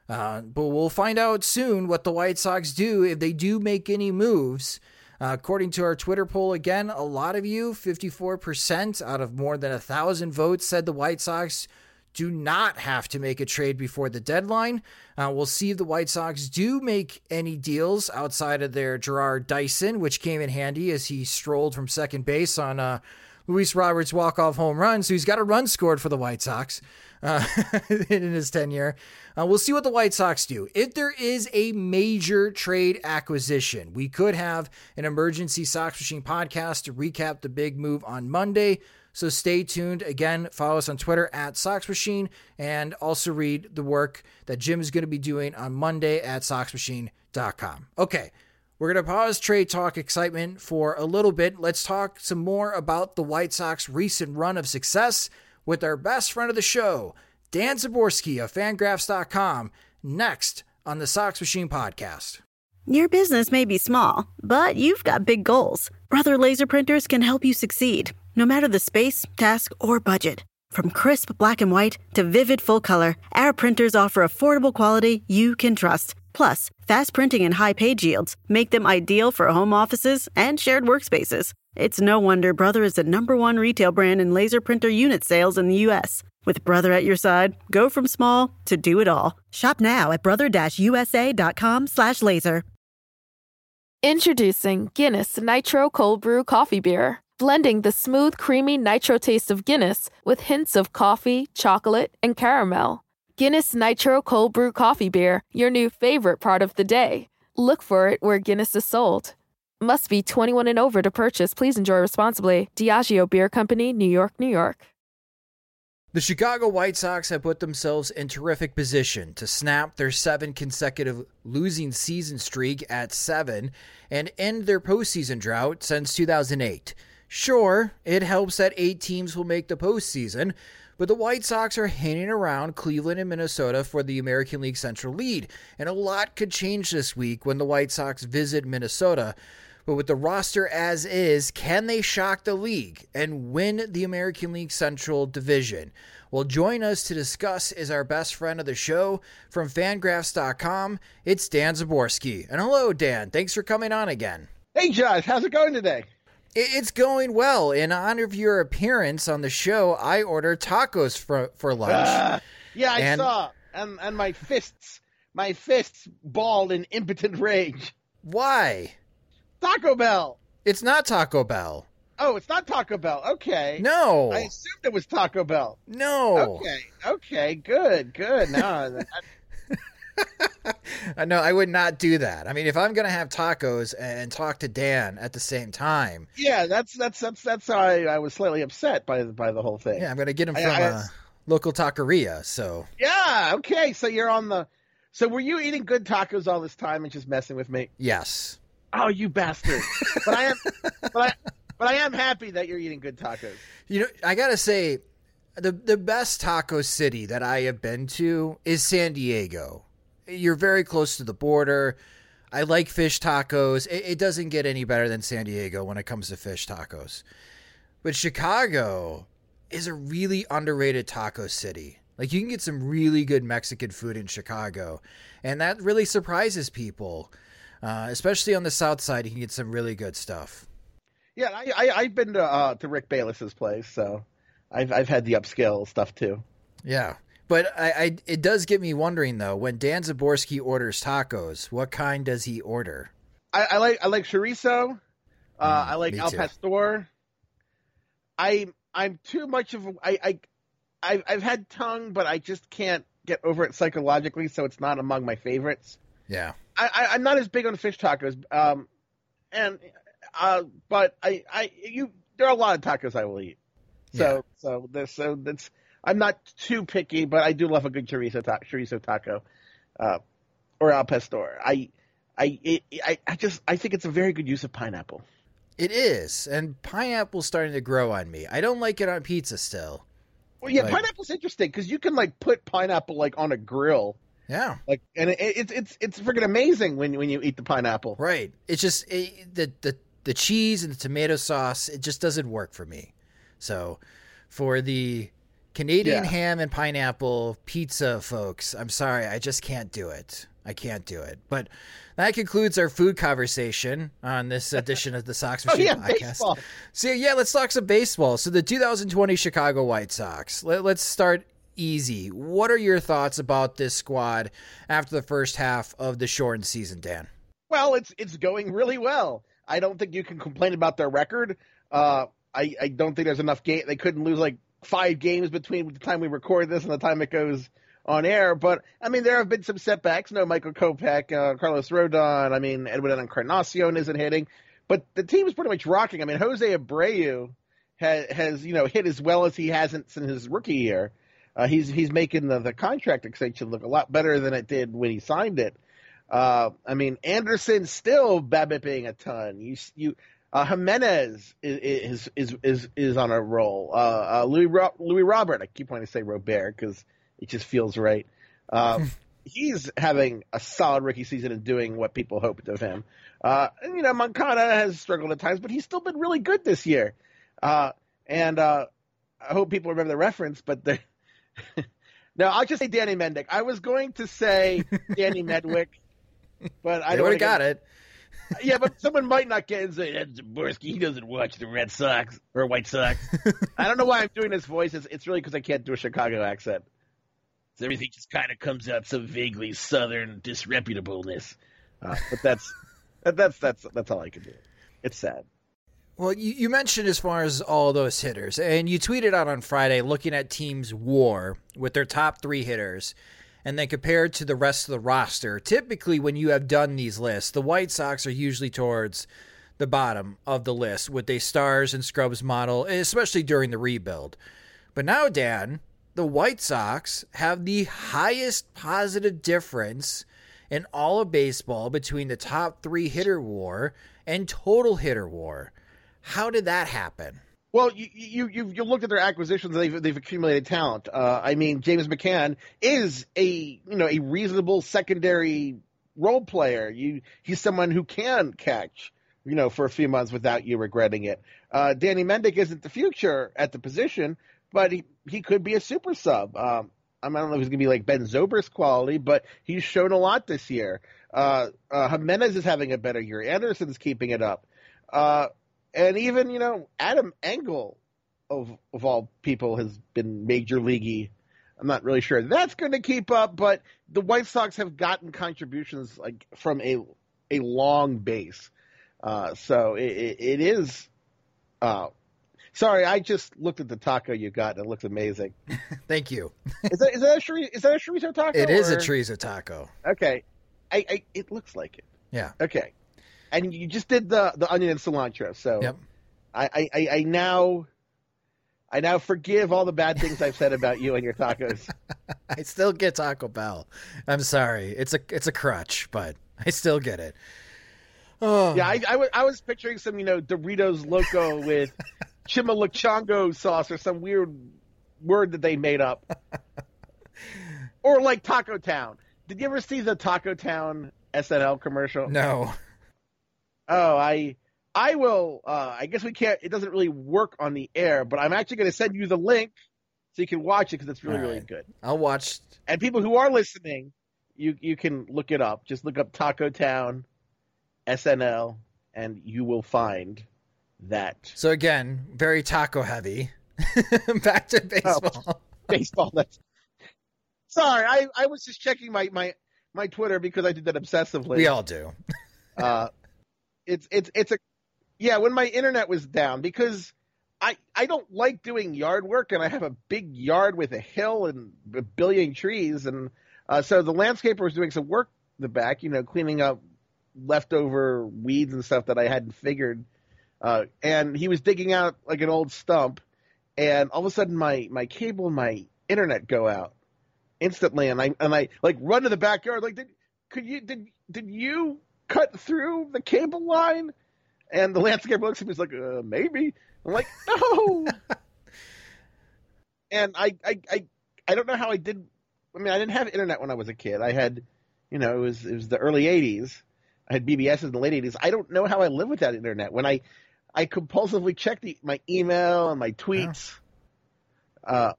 Uh, but we'll find out soon what the White Sox do if they do make any moves. Uh, according to our Twitter poll, again, a lot of you, 54% out of more than a thousand votes, said the White Sox do not have to make a trade before the deadline. Uh, we'll see if the White Sox do make any deals outside of their Jarrod Dyson, which came in handy as he strolled from second base on uh, Luis Roberts' walk-off home run. So he's got a run scored for the White Sox uh, in his tenure. Uh, we'll see what the White Sox do. If there is a major trade acquisition, we could have an emergency Sox Machine podcast to recap the big move on Monday. So stay tuned. Again, follow us on Twitter at Sox Machine and also read the work that Jim is going to be doing on Monday at SoxMachine.com. Okay, we're going to pause trade talk excitement for a little bit. Let's talk some more about the White Sox recent run of success with our best friend of the show, Dan Szymborski of Fangraphs.com, next on the Sox Machine podcast. Your business may be small, but you've got big goals. Brother Laser Printers can help you succeed, no matter the space, task, or budget. From crisp black and white to vivid full color, our printers offer affordable quality you can trust. Plus, fast printing and high page yields make them ideal for home offices and shared workspaces. It's no wonder Brother is the number one retail brand in laser printer unit sales in the U.S. With Brother at your side, go from small to do it all. Shop now at brother-usa.com/laser. Introducing Guinness Nitro Cold Brew Coffee Beer, blending the smooth, creamy nitro taste of Guinness with hints of coffee, chocolate, and caramel. Guinness Nitro Cold Brew Coffee Beer, your new favorite part of the day. Look for it where Guinness is sold. Must be 21 and over to purchase. Please enjoy responsibly. Diageo Beer Company, New York, New York. The Chicago White Sox have put themselves in terrific position to snap their seven consecutive losing season streak at seven and end their postseason drought since 2008. Sure, it helps that eight teams will make the postseason, but the White Sox are hanging around Cleveland and Minnesota for the American League Central lead, and a lot could change this week when the White Sox visit Minnesota. But with the roster as is, can they shock the league and win the American League Central division? Well, join us to discuss is our best friend of the show from fangraphs.com. It's Dan Szymborski. And hello, Dan. Thanks for coming on again. Hey, Josh. How's it going today? It's going well. In honor of your appearance on the show, I ordered tacos for, for lunch. Uh, yeah, I and... saw. And, and my fists, my fists balled in impotent rage. Why? Taco Bell. It's not Taco Bell. Oh, it's not Taco Bell. Okay. No. I assumed it was Taco Bell. No. Okay. Okay. Good. Good. No. I know I would not do that. I mean, if I'm gonna have tacos and talk to Dan at the same time, yeah, that's that's that's that's how I, I was slightly upset by by the whole thing. Yeah, I'm gonna get him from I, I, a local taqueria. So yeah, okay. So you're on the. So were you eating good tacos all this time and just messing with me? Yes. Oh, you bastard! but I am, but I, but I am happy that you're eating good tacos. You know, I gotta say, the the best taco city that I have been to is San Diego. You're very close to the border. I like fish tacos. It, it doesn't get any better than San Diego when it comes to fish tacos. But Chicago is a really underrated taco city. Like you can get some really good Mexican food in Chicago, and that really surprises people. Uh, especially on the south side, you can get some really good stuff. Yeah, I, I have been to uh, to Rick Bayless's place, so I've I've had the upscale stuff too. Yeah, but I, I it does get me wondering though when Dan Szymborski orders tacos, what kind does he order? I, I like I like chorizo. Uh, mm, I like al pastor. I I'm too much of I I I've, I've had tongue, but I just can't get over it psychologically, so it's not among my favorites. Yeah. I, I, am not as big on fish tacos, um, and uh, but I, I, you, there are a lot of tacos I will eat. So, yeah. so this, so that's. I'm not too picky, but I do love a good chorizo, ta- chorizo taco, uh, or al pastor. I, I, it, I, I just, I think it's a very good use of pineapple. It is, and pineapple's starting to grow on me. I don't like it on pizza still. Well, yeah, pineapple's interesting because you can like put pineapple like on a grill yeah, like and it, it's it's it's freaking amazing when when you eat the pineapple. Right. It's just it, the the the cheese and the tomato sauce. It just doesn't work for me. So, for the Canadian yeah. ham and pineapple pizza folks, I'm sorry, I just can't do it. I can't do it. But that concludes our food conversation on this edition of the Sox Machine oh, yeah, podcast. Baseball. So yeah, let's talk some baseball. So the 2020 Chicago White Sox. Let, let's start easy. What are your thoughts about this squad after the first half of the shortened season, Dan? Well, it's it's going really well. I don't think you can complain about their record. Uh, I, I don't think there's enough game. They couldn't lose like five games between the time we record this and the time it goes on air. But I mean, there have been some setbacks. No, Michael Kopech, uh, Carlos Rodon. I mean, Edwin Encarnacion isn't hitting, but the team is pretty much rocking. I mean, Jose Abreu has, has you know hit as well as he hasn't since his rookie year. Uh, he's he's making the, the contract extension look a lot better than it did when he signed it. Uh, I mean, Anderson still BABIPing a ton. You you uh, Jimenez is, is is is is on a roll. Uh, uh, Louis Ro- Louis Robert, I keep wanting to say Robert because it just feels right. Uh, he's having a solid rookie season and doing what people hoped of him. Uh, and you know, Moncada has struggled at times, but he's still been really good this year. Uh, and uh, I hope people remember the reference, but the no, I'll just say Danny Mendick. I was going to say Danny Medwick, but I don't got it yeah, but someone might not get and say Szymborski. He doesn't watch the Red Sox or White Sox. I don't know why I'm doing this voice. It's, it's really because I can't do a Chicago accent. So everything just kind of comes out some vaguely Southern disreputableness. Uh, but that's that, that's that's that's all I can do. It's sad. Well, you, you mentioned as far as all those hitters, and you tweeted out on Friday looking at teams' WAR with their top three hitters and then compared to the rest of the roster, typically when you have done these lists, the White Sox are usually towards the bottom of the list with a stars and scrubs model, especially during the rebuild. But now, Dan, the White Sox have the highest positive difference in all of baseball between the top three hitter war and total hitter war. How did that happen? Well, you you you, looked at their acquisitions; they've they've accumulated talent. Uh, I mean, James McCann is a you know a reasonable secondary role player. You he's someone who can catch you know for a few months without you regretting it. Uh, Danny Mendick isn't the future at the position, but he he could be a super sub. Um, I don't know if he's going to be like Ben Zobrist quality, but he's shown a lot this year. Uh, uh, Jimenez is having a better year. Anderson's keeping it up. Uh, and even you know Adam Engel of of all people has been major leaguey. I'm not really sure that's going to keep up, but the White Sox have gotten contributions like from a a long base, uh, so it, it, it is. Uh, sorry, I just looked at the taco you got and it looks amazing. Thank you. is that is that a chorizo, is that a chorizo taco? It is or? a chorizo taco. Okay, I, I it looks like it. Yeah. Okay and you just did the the onion and cilantro. So yep. I, I, I now I now forgive all the bad things I've said about you and your tacos. I still get Taco Bell. I'm sorry. It's a it's a crutch, but I still get it. Oh. Yeah, I, I, w- I was picturing some, you know, Doritos Loco with chimichanga sauce or some weird word that they made up. or like Taco Town. Did you ever see the Taco Town SNL commercial? No. Oh, I I will. Uh, I guess we can't. It doesn't really work on the air, but I'm actually going to send you the link so you can watch it because it's really right. really good. I'll watch. And people who are listening, you you can look it up. Just look up Taco Town, SNL, and you will find that. So again, very taco heavy. Back to baseball. Oh, baseball. That's. Sorry, I, I was just checking my, my my Twitter because I did that obsessively. We all do. uh, it's it's it's a yeah. When my internet was down, because I I don't like doing yard work, and I have a big yard with a hill and a billion trees, and uh, so the landscaper was doing some work in the back, you know, cleaning up leftover weeds and stuff that I hadn't figured. Uh, and he was digging out like an old stump, and all of a sudden my my cable and my internet go out instantly, and I and I like run to the backyard like did could you did did you cut through the cable line? And the landscaper looks at me, he's like, uh, maybe. I'm like, no. and I, I, I, I don't know how I did. I mean, I didn't have internet when I was a kid. I had, you know, it was it was the early '80s. I had BBS in the late '80s. I don't know how I live without internet. When I, I compulsively check the, my email and my tweets. Yeah. Uh,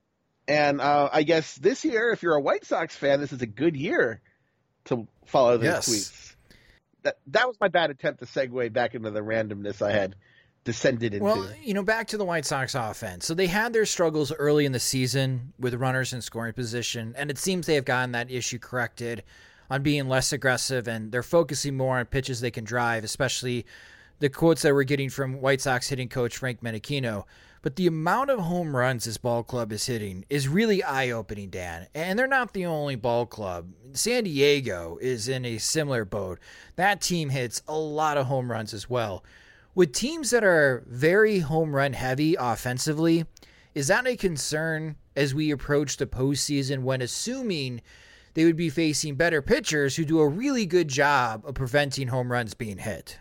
and uh, I guess this year, if you're a White Sox fan, this is a good year to follow those yes. tweets that that was my bad attempt to segue back into the randomness I had descended into. Well, you know, back to the White Sox offense. So they had their struggles early in the season with runners in scoring position, and it seems they have gotten that issue corrected on being less aggressive and they're focusing more on pitches they can drive, especially the quotes that we're getting from White Sox hitting coach Frank Menechino. But the amount of home runs this ball club is hitting is really eye opening, Dan. And they're not the only ball club. San Diego is in a similar boat. That team hits a lot of home runs as well. With teams that are very home run heavy offensively, is that a concern as we approach the postseason when assuming they would be facing better pitchers who do a really good job of preventing home runs being hit?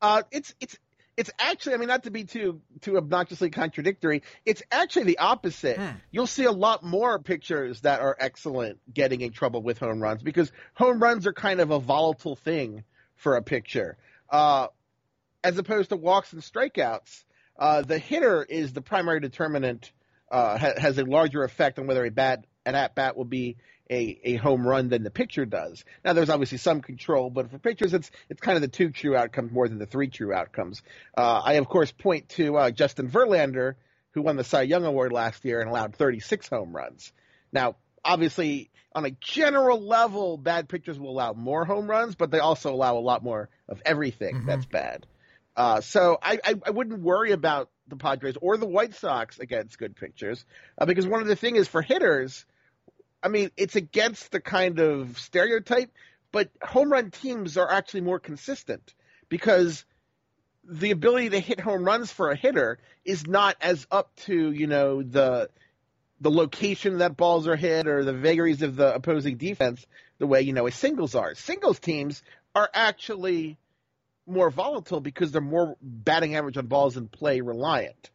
Uh, it's it's it's actually, I mean, not to be too too obnoxiously contradictory, it's actually the opposite. Hmm. You'll see a lot more pictures that are excellent getting in trouble with home runs because home runs are kind of a volatile thing for a picture, uh, as opposed to walks and strikeouts. Uh, the hitter is the primary determinant, uh, ha- has a larger effect on whether a bat an at bat will be a, a home run than the pitcher does. Now there's obviously some control, but for pitchers it's it's kind of the two true outcomes more than the three true outcomes. Uh, I of course point to uh, Justin Verlander, who won the Cy Young Award last year and allowed 36 home runs. Now obviously on a general level, bad pitchers will allow more home runs, but they also allow a lot more of everything mm-hmm. that's bad. Uh, so I, I, I, wouldn't worry about the Padres or the White Sox against good pitchers uh, because one of the things is for hitters, I mean, it's against the kind of stereotype, but home run teams are actually more consistent because the ability to hit home runs for a hitter is not as up to, you know, the the location that balls are hit or the vagaries of the opposing defense the way, you know, a singles are. Singles teams are actually more volatile because they're more batting average on balls in play reliant.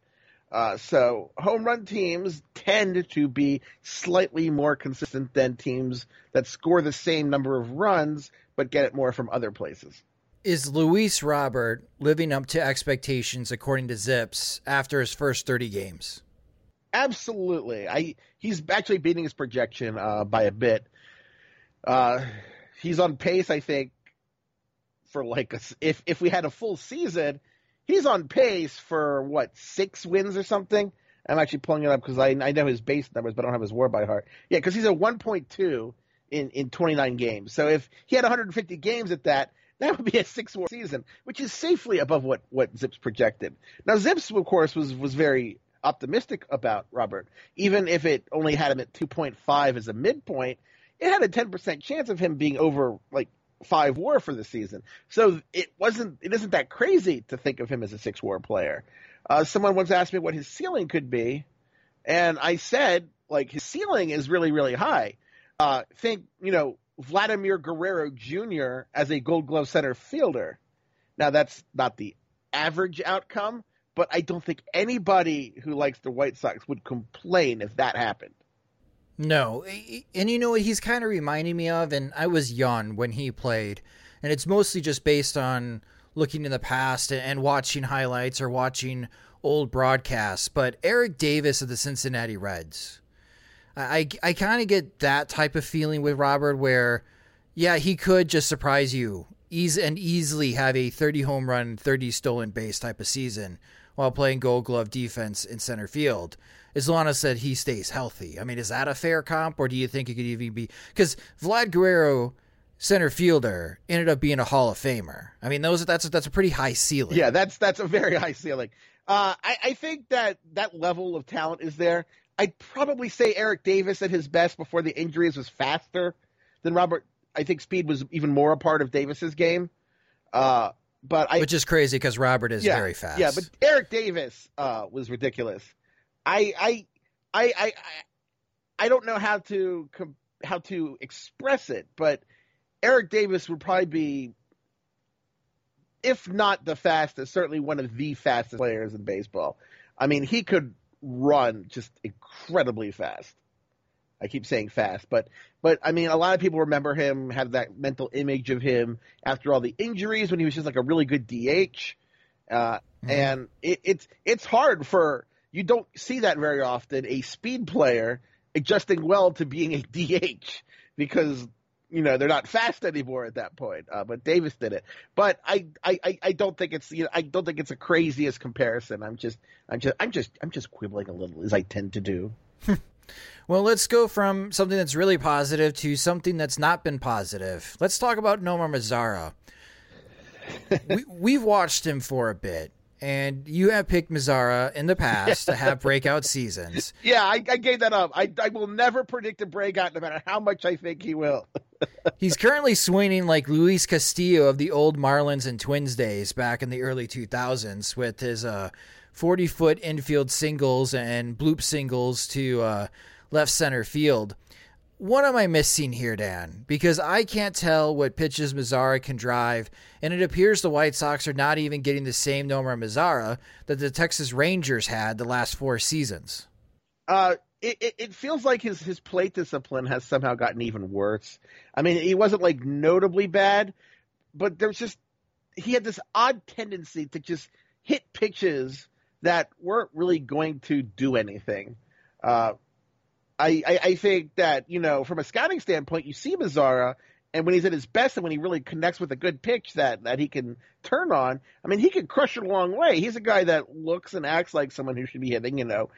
Uh, so home run teams tend to be slightly more consistent than teams that score the same number of runs but get it more from other places. Is Luis Robert living up to expectations according to Zips after his first 30 games? Absolutely. I he's actually beating his projection uh, by a bit. Uh, he's on pace, I think, for like a, if if we had a full season, he's on pace for what six wins or something. I'm actually pulling it up because I I know his base numbers, but I don't have his WAR by heart. Yeah, because he's a 1.2 in in 29 games. So if he had 150 games at that, that would be a six WAR season, which is safely above what what Zips projected. Now Zips, of course, was was very optimistic about Robert, even if it only had him at 2.5 as a midpoint. It had a 10% chance of him being over like five WAR for the season. So it wasn't it isn't that crazy to think of him as a six WAR player. Uh, someone once asked me what his ceiling could be, and I said like his ceiling is really really high. Uh, think you know Vladimir Guerrero Jr. as a Gold Glove center fielder. Now that's not the average outcome, but I don't think anybody who likes the White Sox would complain if that happened. No, and you know what he's kind of reminding me of, and I was young when he played, and it's mostly just based on looking in the past and watching highlights or watching old broadcasts. But Eric Davis of the Cincinnati Reds, I I, kind of get that type of feeling with Robert, where yeah, he could just surprise you, ease and easily have a 30 home run, 30 stolen base type of season while playing Gold Glove defense in center field as long as that he stays healthy. I mean, is that a fair comp, or do you think it could even be because Vlad Guerrero, center fielder, ended up being a Hall of Famer? I mean, those that's that's a pretty high ceiling. Yeah, that's that's a very high ceiling. Uh, I, I think that that level of talent is there. I'd probably say Eric Davis at his best before the injuries was faster than Robert. I think speed was even more a part of Davis's game. Uh, but I, which is crazy because Robert is yeah, very fast. Yeah, but Eric Davis uh, was ridiculous. I I I I I don't know how to how to express it, but Eric Davis would probably be, if not the fastest, certainly one of the fastest players in baseball. I mean, he could run just incredibly fast. I keep saying fast, but but I mean, a lot of people remember him, have that mental image of him after all the injuries when he was just like a really good DH, uh, mm-hmm. and it, it's it's hard for you don't see that very often. A speed player adjusting well to being a DH because you know they're not fast anymore at that point. Uh, but Davis did it. But I, I, I don't think it's you know I don't think it's a craziest comparison. I'm just I'm just I'm just I'm just quibbling a little as I tend to do. well, let's go from something that's really positive to something that's not been positive. Let's talk about Nomar Mazara. we, we've watched him for a bit and you have picked Mazara in the past to have breakout seasons. Yeah, I, I, gave that up. I, I will never predict a breakout, no matter how much I think he will. He's currently swinging like Luis Castillo of the old Marlins and Twins days back in the early 2000s with his uh, 40 foot infield singles and bloop singles to uh, left center field what am I missing here, Dan? Because I can't tell what pitches Mazara can drive, and it appears the White Sox are not even getting the same Nomar Mazara that the Texas Rangers had the last four seasons. Uh, it, it feels like his, his plate discipline has somehow gotten even worse. I mean, he wasn't like notably bad, but there's just he had this odd tendency to just hit pitches that weren't really going to do anything. Uh, I, I, I think that you know from a scouting standpoint, you see Mazara, and when he's at his best and when he really connects with a good pitch that that he can turn on, I mean, he can crush it a long way. He's a guy that looks and acts like someone who should be hitting you know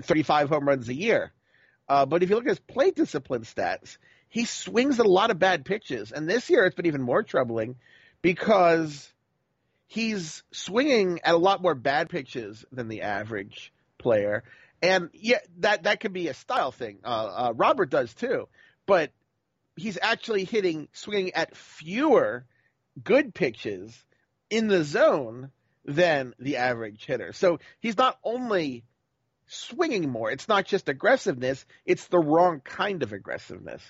35 home runs a year. Uh, but if you look at his plate discipline stats, he swings at a lot of bad pitches, and this year it's been even more troubling because he's swinging at a lot more bad pitches than the average player. And yeah, that that could be a style thing. Uh, uh, Robert does too, but he's actually hitting, swinging at fewer good pitches in the zone than the average hitter. So he's not only swinging more. It's not just aggressiveness; it's the wrong kind of aggressiveness.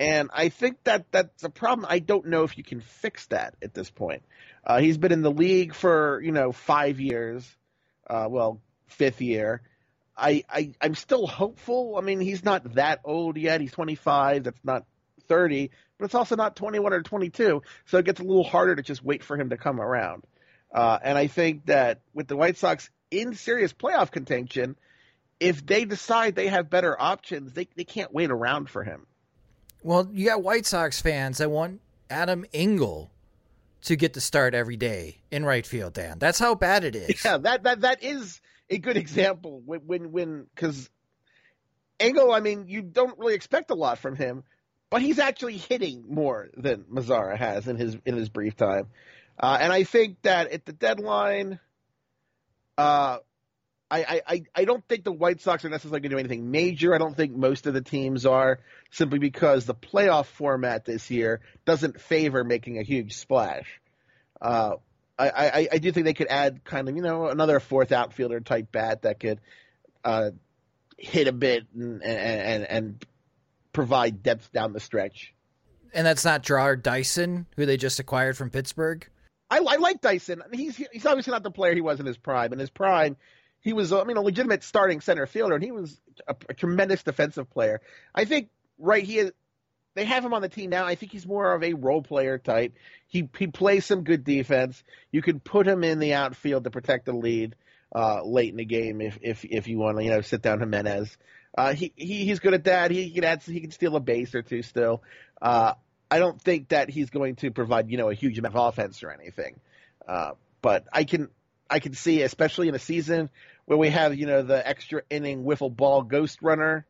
And I think that that's a problem. I don't know if you can fix that at this point. Uh, he's been in the league for you know five years, uh, well, fifth year, I, I I'm still hopeful. I mean, he's not that old yet. He's 25. That's not 30, but it's also not 21 or 22. So it gets a little harder to just wait for him to come around. Uh, and I think that with the White Sox in serious playoff contention, if they decide they have better options, they they can't wait around for him. Well, you got White Sox fans that want Adam Engel to get the start every day in right field, Dan. That's how bad it is. Yeah, that that that is a good example when when when because Engel, I mean, you don't really expect a lot from him, but he's actually hitting more than Mazara has in his in his brief time, uh, and I think that at the deadline, uh, I, I, I don't think the White Sox are necessarily going to do anything major. I don't think most of the teams are, simply because the playoff format this year doesn't favor making a huge splash. Uh, I, I, I do think they could add kind of you know another fourth outfielder type bat that could uh, hit a bit and, and and provide depth down the stretch. And that's not Jarrod Dyson, who they just acquired from Pittsburgh. I, I like Dyson. he's he's obviously not the player he was in his prime. In his prime, he was I mean a legitimate starting center fielder, and he was a, a tremendous defensive player. I think right he they have him on the team now. I think he's more of a role player type. He he plays some good defense. You can put him in the outfield to protect the lead uh, late in the game if if if you want to you know sit down Jimenez. Uh, he, he he's good at that. He can add he can steal a base or two still. Uh, I don't think that he's going to provide you know a huge amount of offense or anything. Uh, but I can I can see especially in a season where we have you know the extra inning wiffle ball ghost runner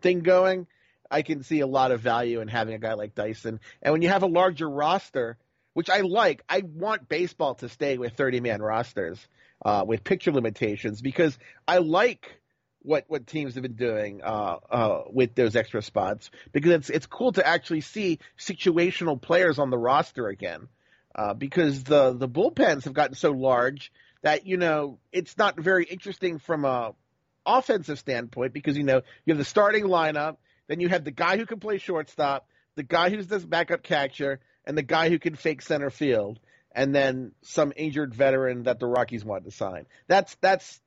thing going I can see a lot of value in having a guy like Dyson. And when you have a larger roster, which I like, I want baseball to stay with 30 man rosters uh, with picture limitations because I like what what teams have been doing uh, uh, with those extra spots because it's it's cool to actually see situational players on the roster again uh, because the the bullpens have gotten so large that you know it's not very interesting from a offensive standpoint because you know you have the starting lineup then you have the guy who can play shortstop, the guy who's this backup catcher, and the guy who can fake center field, and then some injured veteran that the Rockies wanted to sign. That's that's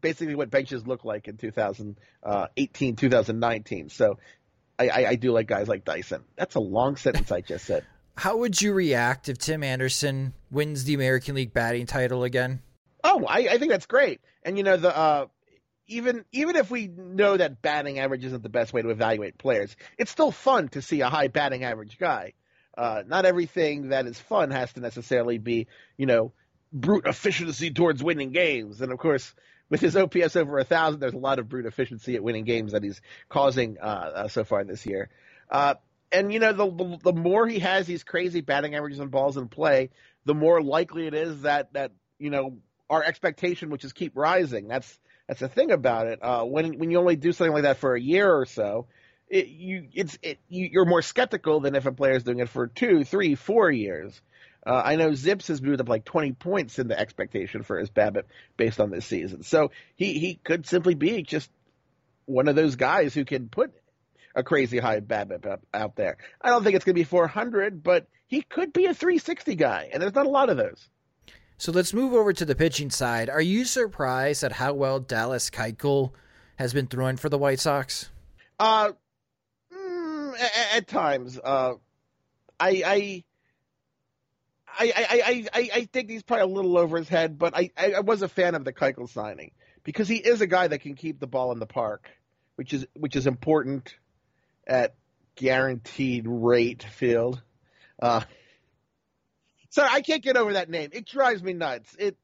basically what benches look like in 2018, 2019. So I, I, I do like guys like Dyson. That's a long sentence I just said. How would you react if Tim Anderson wins the American League batting title again? Oh, I, I think that's great. And you know the uh, even even if we know that batting average isn't the best way to evaluate players, it's still fun to see a high batting average guy. Uh, not everything that is fun has to necessarily be, you know, brute efficiency towards winning games. And of course, with his OPS over a thousand, there's a lot of brute efficiency at winning games that he's causing uh, uh, so far this year. Uh, and you know, the, the, more he has these crazy batting averages and balls in play, the more likely it is that that you know our expectation, which is keep rising. That's that's the thing about it. Uh, when when you only do something like that for a year or so, it, you it's it, you, you're more skeptical than if a player's doing it for two, three, four years. Uh, I know Zips has moved up like 20 points in the expectation for his BABIP based on this season. So he, he could simply be just one of those guys who can put a crazy high BABIP up, out there. I don't think it's going to be 400, but he could be a 360 guy, and there's not a lot of those. So let's move over to the pitching side. Are you surprised at how well Dallas Keuchel has been throwing for the White Sox? Uh, mm, at, at, times. Uh, I, I I, I, I, I think he's probably a little over his head, but I, I was a fan of the Keuchel signing because he is a guy that can keep the ball in the park, which is which is important at guaranteed rate field. Uh, sorry, I can't get over that name. It drives me nuts. It,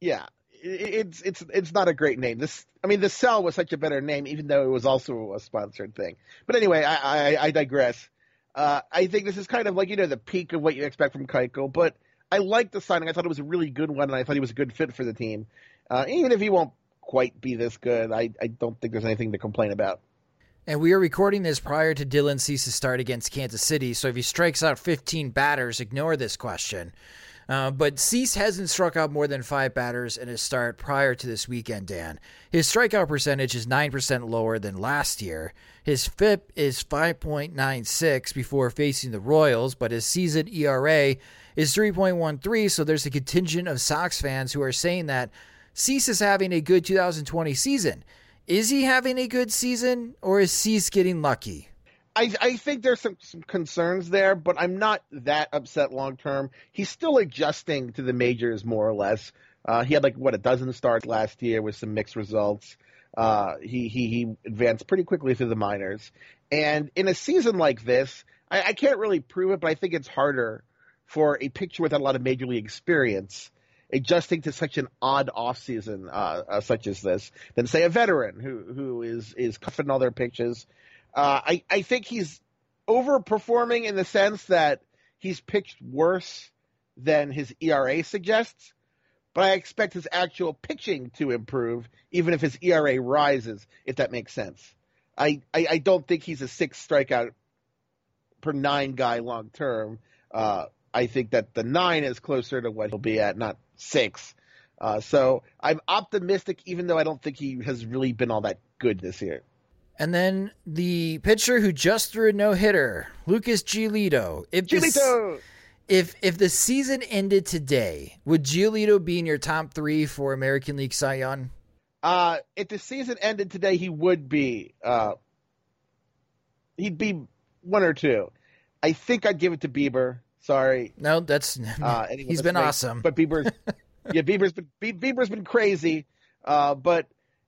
yeah, it, it's it's it's not a great name. This, I mean, the cell was such a better name, even though it was also a sponsored thing. But anyway, I, I, I digress. Uh, I think this is kind of like you know the peak of what you expect from Keuchel, but I like the signing. I thought it was a really good one, and I thought he was a good fit for the team. Uh, even if he won't quite be this good, I, I don't think there's anything to complain about. And we are recording this prior to Dylan Cease's start against Kansas City, so if he strikes out 15 batters, ignore this question. Uh, but Cease hasn't struck out more than five batters in his start prior to this weekend, Dan. His strikeout percentage is 9% lower than last year. His FIP is 5.96 before facing the Royals, but his season ERA is 3.13, so there's a contingent of Sox fans who are saying that Cease is having a good 2020 season. Is he having a good season, or is Cease getting lucky? I, I think there's some, some concerns there, but I'm not that upset long term. He's still adjusting to the majors more or less. Uh, he had like what a dozen starts last year with some mixed results. Uh, he, he he advanced pretty quickly through the minors, and in a season like this, I, I can't really prove it, but I think it's harder for a pitcher without a lot of major league experience adjusting to such an odd off season uh, uh, such as this than say a veteran who who is is cuffing all their pitches uh, I, I think he's overperforming in the sense that he's pitched worse than his ERA suggests, but I expect his actual pitching to improve, even if his ERA rises, if that makes sense. I, I, I don't think he's a six strikeout per nine guy long term. Uh, I think that the nine is closer to what he'll be at, not six. Uh, so I'm optimistic, even though I don't think he has really been all that good this year. And then the pitcher who just threw a no hitter, Lucas Giolito. If Giolito! if if the season ended today, would Giolito be in your top three for American League Cy Young? Uh, if the season ended today, he would be. Uh, he'd be one or two. I think I'd give it to Bieber. Sorry. No, that's uh, he's been awesome. But Bieber's yeah, Bieber's been Bieber's been crazy. Uh, but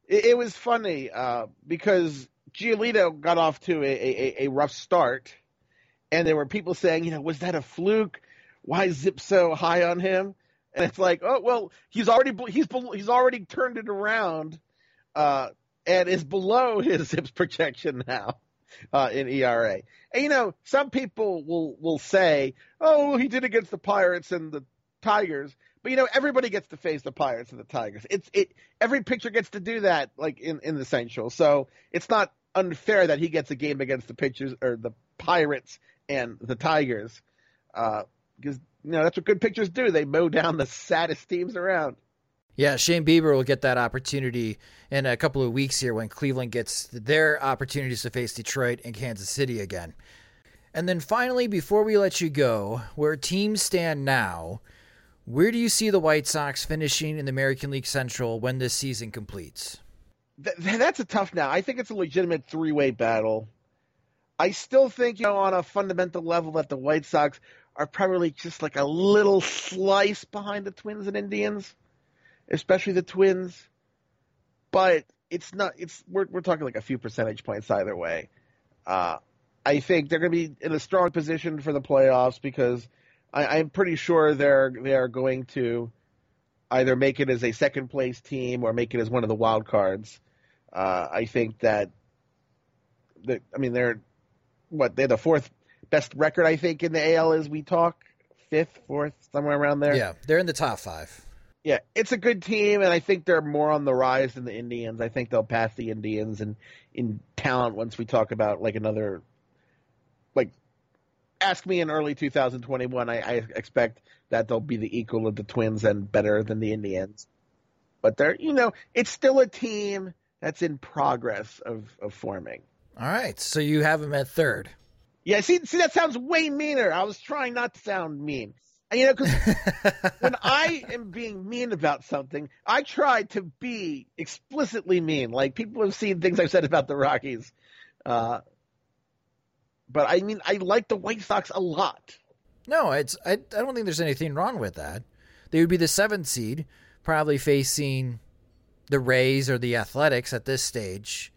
it, it was funny uh, because Giolito got off to a, a, a rough start, and there were people saying, you know, was that a fluke? Why zip so high on him? And it's like, oh well, he's already he's he's already turned it around, uh, and is below his ZiPS projection now uh, in ERA. And you know, some people will will say, oh, he did against the Pirates and the Tigers, but you know, everybody gets to face the Pirates and the Tigers. It's it every pitcher gets to do that, like in in the Central. So it's not unfair that he gets a game against the pitchers or the Pirates and the Tigers, because uh, you know that's what good pitchers do. They mow down the saddest teams around. Yeah, Shane Bieber will get that opportunity in a couple of weeks here when Cleveland gets their opportunities to face Detroit and Kansas City again. And then finally, before we let you go, where teams stand now, where do you see the White Sox finishing in the American League Central when this season completes? th- that's a tough now. I think it's a legitimate three way battle. I still think, you know, on a fundamental level, that the White Sox are probably just like a little slice behind the Twins and Indians, especially the Twins. but it's not. It's we're we're talking like a few percentage points either way. Uh, I think they're going to be in a strong position for the playoffs because I, I'm pretty sure they're they're going to either make it as a second place team or make it as one of the wild cards. Uh, I think that, that I mean they're what they're the fourth best record I think in the AL as we talk fifth, fourth, somewhere around there. Yeah, they're in the top five. Yeah, it's a good team, and I think they're more on the rise than the Indians. I think they'll pass the Indians in in talent once we talk about like another like ask me in early 2021. I, I expect that they'll be the equal of the Twins and better than the Indians. But they're you know it's still a team that's in progress of of forming. All right, so you have them at third. Yeah, see, see, that sounds way meaner. I was trying not to sound mean. And, you know, because when I am being mean about something, I try to be explicitly mean. Like people have seen things I've said about the Rockies, uh, but I mean, I like the White Sox a lot. No, it's I, I don't think there's anything wrong with that. They would be the seventh seed, probably facing the Rays or the Athletics at this stage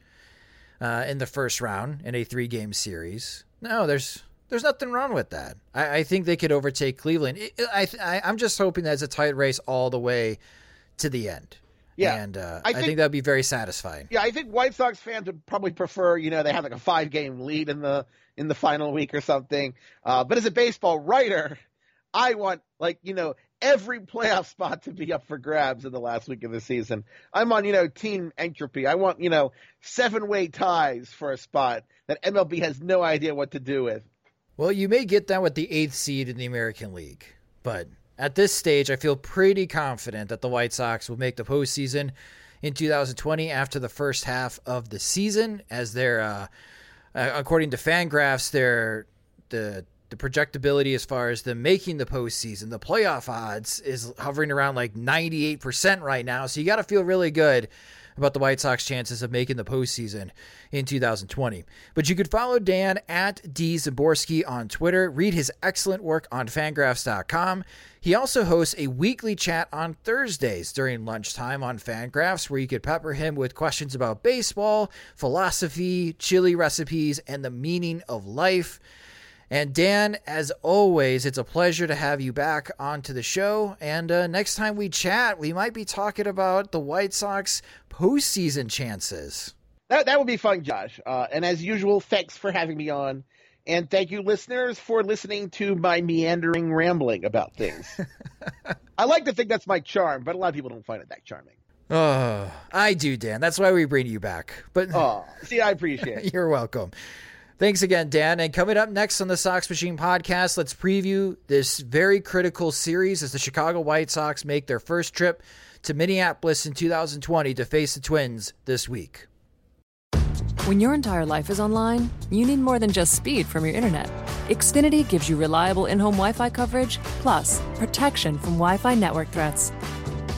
uh, in the first round in a three game series. No, there's there's nothing wrong with that. I, I think they could overtake Cleveland. It, I, I I'm just hoping that it's a tight race all the way to the end. Yeah, and uh, I, think, I think that'd be very satisfying. Yeah, I think White Sox fans would probably prefer, you know, they have like a five game lead in the in the final week or something. Uh, but as a baseball writer, I want like you know every playoff spot to be up for grabs in the last week of the season. I'm on you know team entropy. I want you know seven way ties for a spot that MLB has no idea what to do with. Well, you may get that with the eighth seed in the American League, but at this stage, I feel pretty confident that the White Sox will make the postseason in 2020 after the first half of the season, as they're, uh, uh, according to Fangraphs, they're the the projectability as far as them making the postseason, the playoff odds is hovering around like 98% right now. So you got to feel really good about the White Sox chances of making the postseason in 2020. But you could follow Dan at D Szymborski on Twitter, read his excellent work on fangraphs.com. He also hosts a weekly chat on Thursdays during lunchtime on Fangraphs, where you could pepper him with questions about baseball, philosophy, chili recipes, and the meaning of life. And Dan, as always, it's a pleasure to have you back onto the show. And uh, next time we chat, we might be talking about the White Sox postseason chances. That, that would be fun, Josh. Uh, and as usual, thanks for having me on. And thank you, listeners, for listening to my meandering rambling about things. I like to think that's my charm, but a lot of people don't find it that charming. Oh, I do, Dan. That's why we bring you back. But oh, see, I appreciate it. You're welcome. Thanks again, Dan. And coming up next on the Sox Machine podcast, let's preview this very critical series as the Chicago White Sox make their first trip to Minneapolis in 2020 to face the Twins this week. When your entire life is online, you need more than just speed from your internet. Xfinity gives you reliable in home Wi Fi coverage, plus protection from Wi Fi network threats.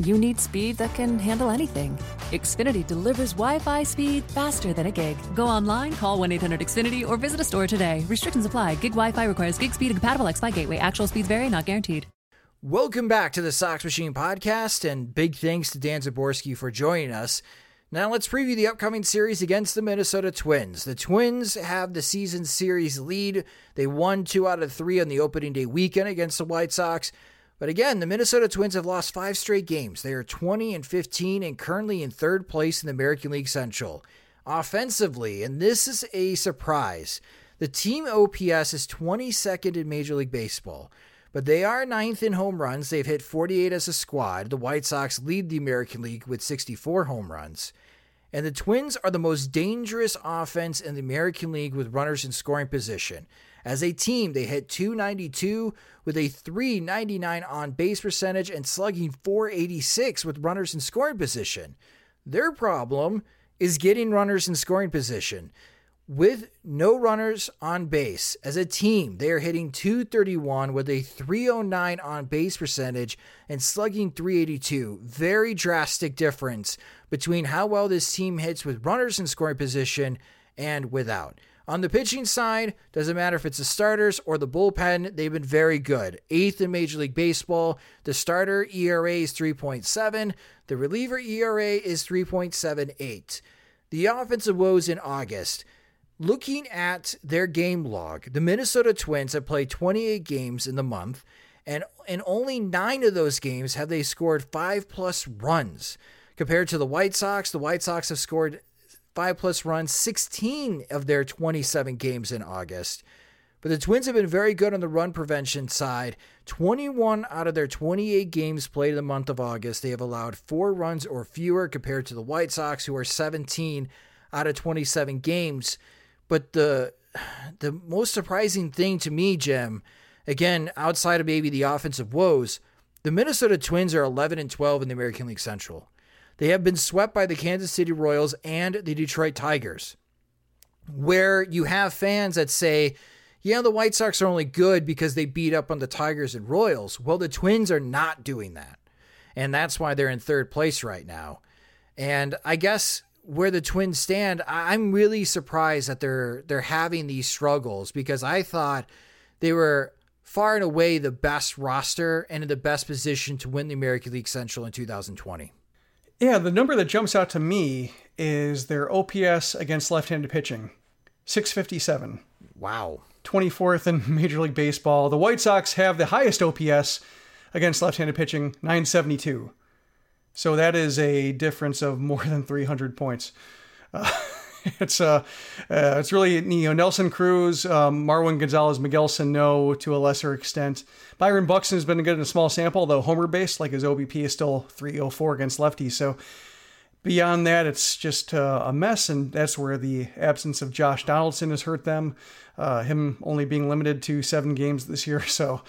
you need speed that can handle anything. Xfinity delivers Wi Fi speed faster than a gig. Go online, call 1 800 Xfinity, or visit a store today. Restrictions apply. Gig Wi Fi requires gig speed and compatible XFi gateway. Actual speeds vary, not guaranteed. Welcome back to the Sox Machine podcast, and big thanks to Dan Szymborski for joining us. Now let's preview the upcoming series against the Minnesota Twins. The Twins have the season series lead. They won two out of three on the opening day weekend against the White Sox. But again, the Minnesota Twins have lost five straight games. They are 20 and 15 and currently in third place in the American League Central. Offensively, and this is a surprise, the team OPS is 22nd in Major League Baseball, but they are ninth in home runs. They've hit 48 as a squad. The White Sox lead the American League with 64 home runs. And the Twins are the most dangerous offense in the American League with runners in scoring position. As a team, they hit 292 with a 399 on base percentage and slugging 486 with runners in scoring position. Their problem is getting runners in scoring position. with no runners on base. As a team, they are hitting 231 with a 309 on base percentage and slugging 382. Very drastic difference between how well this team hits with runners in scoring position and without. On the pitching side, doesn't matter if it's the starters or the bullpen, they've been very good. Eighth in Major League Baseball. The starter ERA is 3.7, the reliever ERA is 3.78. The offensive woes in August. Looking at their game log, the Minnesota Twins have played 28 games in the month, and in only nine of those games have they scored five plus runs. Compared to the White Sox, the White Sox have scored five plus runs 16 of their 27 games in August. But the Twins have been very good on the run prevention side. 21 out of their 28 games played in the month of August, they have allowed four runs or fewer compared to the White Sox, who are 17 out of 27 games. But the the most surprising thing to me, Jim, again, outside of maybe the offensive woes, the Minnesota Twins are 11 and 12 in the American League Central. They have been swept by the Kansas City Royals and the Detroit Tigers, where you have fans that say, yeah, the White Sox are only good because they beat up on the Tigers and Royals. Well, the Twins are not doing that. And that's why they're in third place right now. And I guess where the Twins stand, I'm really surprised that they're they're having these struggles because I thought they were far and away the best roster and in the best position to win the American League Central in 2020. Yeah, the number that jumps out to me is their OPS against left-handed pitching, 657. Wow. 24th in Major League Baseball. The White Sox have the highest OPS against left-handed pitching, 972. So that is a difference of more than 300 points. Uh, it's uh, uh, it's really you know Nelson Cruz, um, Marwin Gonzalez, Miguel Sano to a lesser extent. Byron Buxton has been good in a small sample, though homer based, like his OBP is still 304 against lefties. So beyond that, it's just uh, a mess, and that's where the absence of Josh Donaldson has hurt them. Uh, him only being limited to seven games this year, so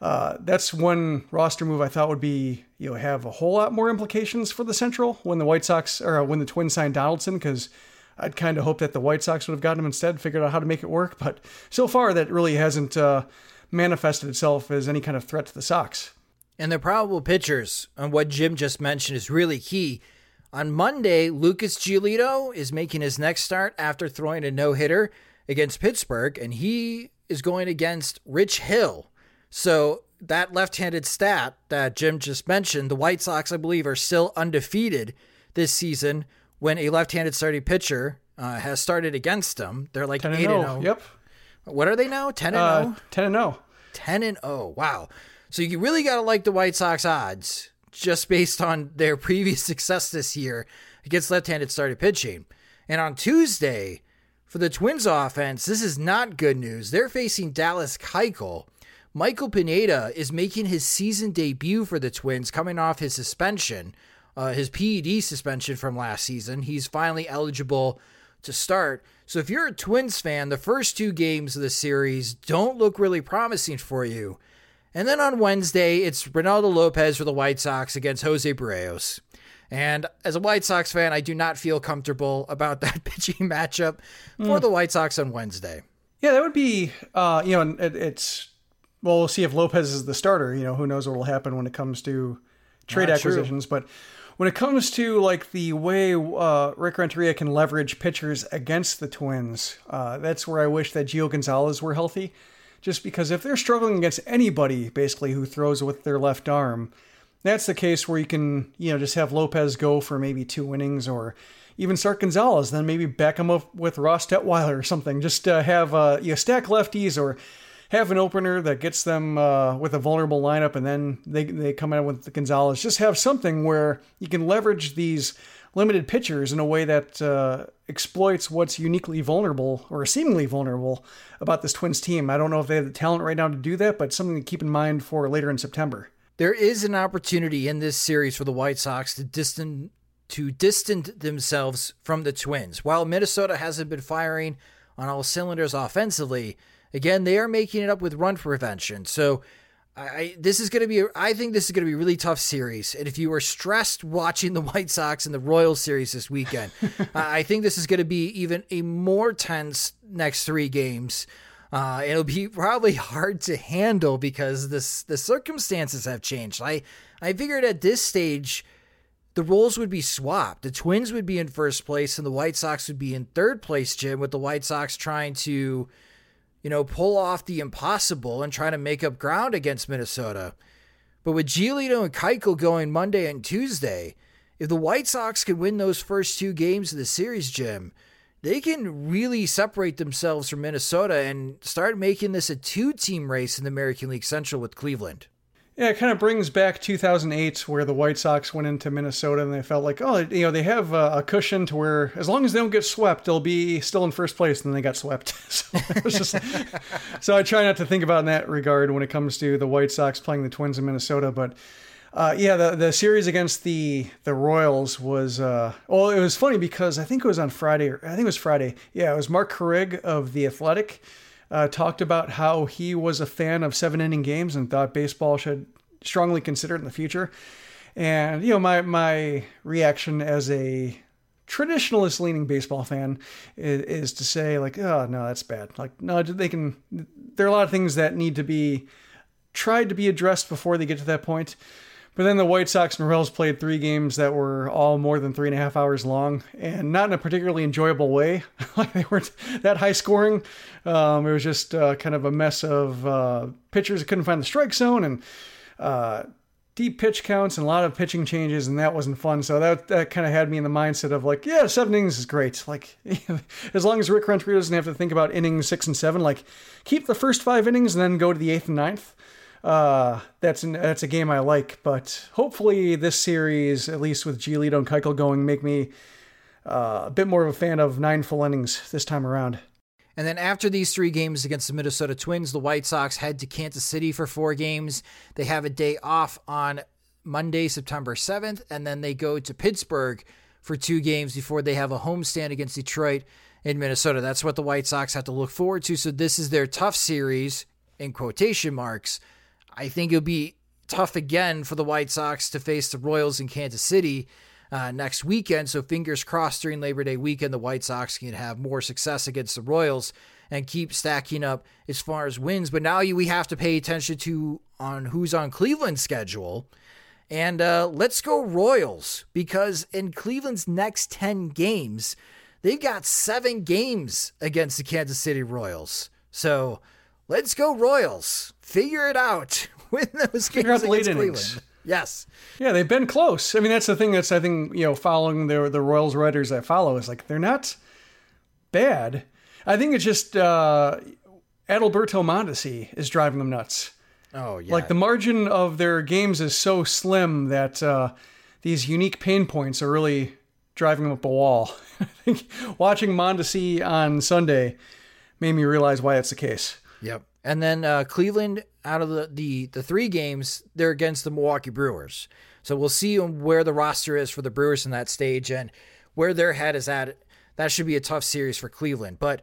uh, that's one roster move I thought would be you know have a whole lot more implications for the Central when the White Sox or when the Twins signed Donaldson because I'd kind of hoped that the White Sox would have gotten him instead, figured out how to make it work. But so far, that really hasn't uh, manifested itself as any kind of threat to the Sox. And the probable pitchers on what Jim just mentioned is really key. On Monday, Lucas Giolito is making his next start after throwing a no hitter against Pittsburgh, and he is going against Rich Hill so that left-handed stat that Jim just mentioned, the White Sox, I believe, are still undefeated this season when a left-handed starting pitcher uh, has started against them. They're like 8 and 0. Yep. What are they now? 10 and 0? Uh, 10 and 0. 10 and 0. Wow. So you really got to like the White Sox odds just based on their previous success this year against left-handed starting pitching. And on Tuesday, for the Twins offense, this is not good news. They're facing Dallas Keuchel, Michael Pineda is making his season debut for the Twins, coming off his suspension, uh, his PED suspension from last season. He's finally eligible to start. So if you're a Twins fan, the first two games of the series don't look really promising for you. And then on Wednesday, it's Reynaldo Lopez for the White Sox against Jose Berrios. And as a White Sox fan, I do not feel comfortable about that pitching matchup mm. for the White Sox on Wednesday. Yeah, that would be, uh, you know, it, it's well, we'll see if Lopez is the starter. You know, who knows what will happen when it comes to trade Not acquisitions. True. But when it comes to like the way uh, Rick Renteria can leverage pitchers against the Twins, uh, that's where I wish that Gio Gonzalez were healthy. Just because if they're struggling against anybody, basically, who throws with their left arm, that's the case where you can, you know, just have Lopez go for maybe two innings or even start Gonzalez, then maybe back him up with Ross Detwiler or something. Just uh, have uh, you know, stack lefties or have an opener that gets them uh, with a vulnerable lineup, and then they they come out with the Gonzalez. Just have something where you can leverage these limited pitchers in a way that uh, exploits what's uniquely vulnerable or seemingly vulnerable about this Twins team. I don't know if they have the talent right now to do that, but something to keep in mind for later in September. There is an opportunity in this series for the White Sox to distance to distance themselves from the Twins. While Minnesota hasn't been firing on all cylinders offensively, Again, they are making it up with run prevention. So I, this is going to be, I think this is going to be a really tough series. And if you were stressed watching the White Sox and the Royals series this weekend, I think this is going to be even a more tense next three games. Uh, it'll be probably hard to handle because this the circumstances have changed. I I figured at this stage the roles would be swapped. The Twins would be in first place and the White Sox would be in third place, Jim, with the White Sox trying to you know, pull off the impossible and try to make up ground against Minnesota. But with Giolito and Keuchel going Monday and Tuesday, if the White Sox can win those first two games of the series, Jim, they can really separate themselves from Minnesota and start making this a two team race in the American League Central with Cleveland. Yeah, it kind of brings back 2008, where the White Sox went into Minnesota and they felt like, oh, you know, they have a, cushion to where as long as they don't get swept, they'll be still in first place. And then they got swept. so, just, so I try not to think about in that regard when it comes to the White Sox playing the Twins in Minnesota. But uh, yeah, the the series against the the Royals was uh, well, it was funny because I think it was on Friday. Or, I think it was Friday. Yeah, it was Marc Carig of the Athletic uh, talked about how he was a fan of seven inning games and thought baseball should strongly consider it in the future. And you know, my my reaction as a traditionalist leaning baseball fan is, is, to say like, oh no, that's bad. Like no, they can. There are a lot of things that need to be tried to be addressed before they get to that point. But then the White Sox and Royals played three games that were all more than three and a half hours long, and not in a particularly enjoyable way. like they weren't that high scoring. Um, it was just uh, kind of a mess of uh, pitchers that couldn't find the strike zone and uh, deep pitch counts and a lot of pitching changes, and that wasn't fun. So that that kind of had me in the mindset of like, yeah, seven innings is great. Like as long as Rick Renteria doesn't have to think about innings six and seven, like keep the first five innings and then go to the eighth and ninth uh, that's an, that's a game I like. But hopefully, this series, at least with Giolito and Keuchel going, make me uh, a bit more of a fan of nine full innings this time around. And then after these three games against the Minnesota Twins, the White Sox head to Kansas City for four games. They have a day off on Monday, September 7th, and then they go to Pittsburgh for two games before they have a homestand against Detroit in Minnesota. That's what the White Sox have to look forward to. So this is their tough series in quotation marks I think it'll be tough again for the White Sox to face the Royals in Kansas City uh, next weekend. So fingers crossed during Labor Day weekend, the White Sox can have more success against the Royals and keep stacking up as far as wins. But now we have to pay attention to on who's on Cleveland's schedule. And uh, let's go Royals because in Cleveland's next 10 games, they've got seven games against the Kansas City Royals. So let's go Royals. Figure it out. Win those Figure games out late innings. Cleveland. Yes. Yeah, they've been close. I mean, that's the thing that's I think you know following the the Royals writers I follow is like they're not bad. I think it's just uh, Adalberto Mondesi is driving them nuts. Oh yeah. Like the margin of their games is so slim that uh, these unique pain points are really driving them up a wall. I think watching Mondesi on Sunday made me realize why that's the case. Yep. And then uh, Cleveland, out of the, the the three games, they're against the Milwaukee Brewers. So we'll see where the roster is for the Brewers in that stage and where their head is at. That should be a tough series for Cleveland. But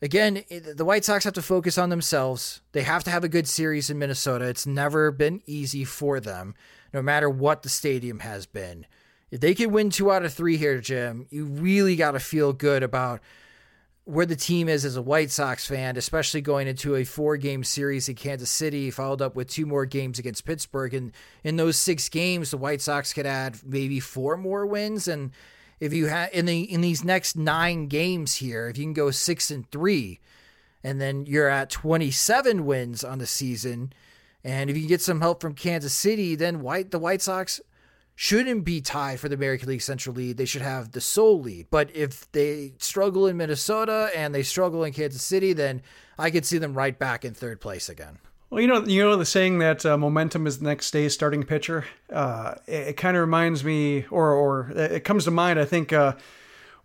again, the White Sox have to focus on themselves. They have to have a good series in Minnesota. It's never been easy for them, no matter what the stadium has been. If they can win two out of three here, Jim, you really got to feel good about where the team is as a White Sox fan, especially going into a four game series in Kansas City, followed up with two more games against Pittsburgh. And in those six games, the White Sox could add maybe four more wins. And if you have in the in these next nine games here, if you can go six and three, and then you're at 27 wins on the season, and if you get some help from Kansas City, then White the White Sox shouldn't be tied for the American League Central lead. They should have the sole lead. But if they struggle in Minnesota and they struggle in Kansas City, then I could see them right back in third place again. Well, you know, you know the saying that uh, momentum is the next day's starting pitcher. Uh, it, it kind of reminds me, or or it comes to mind. I think uh,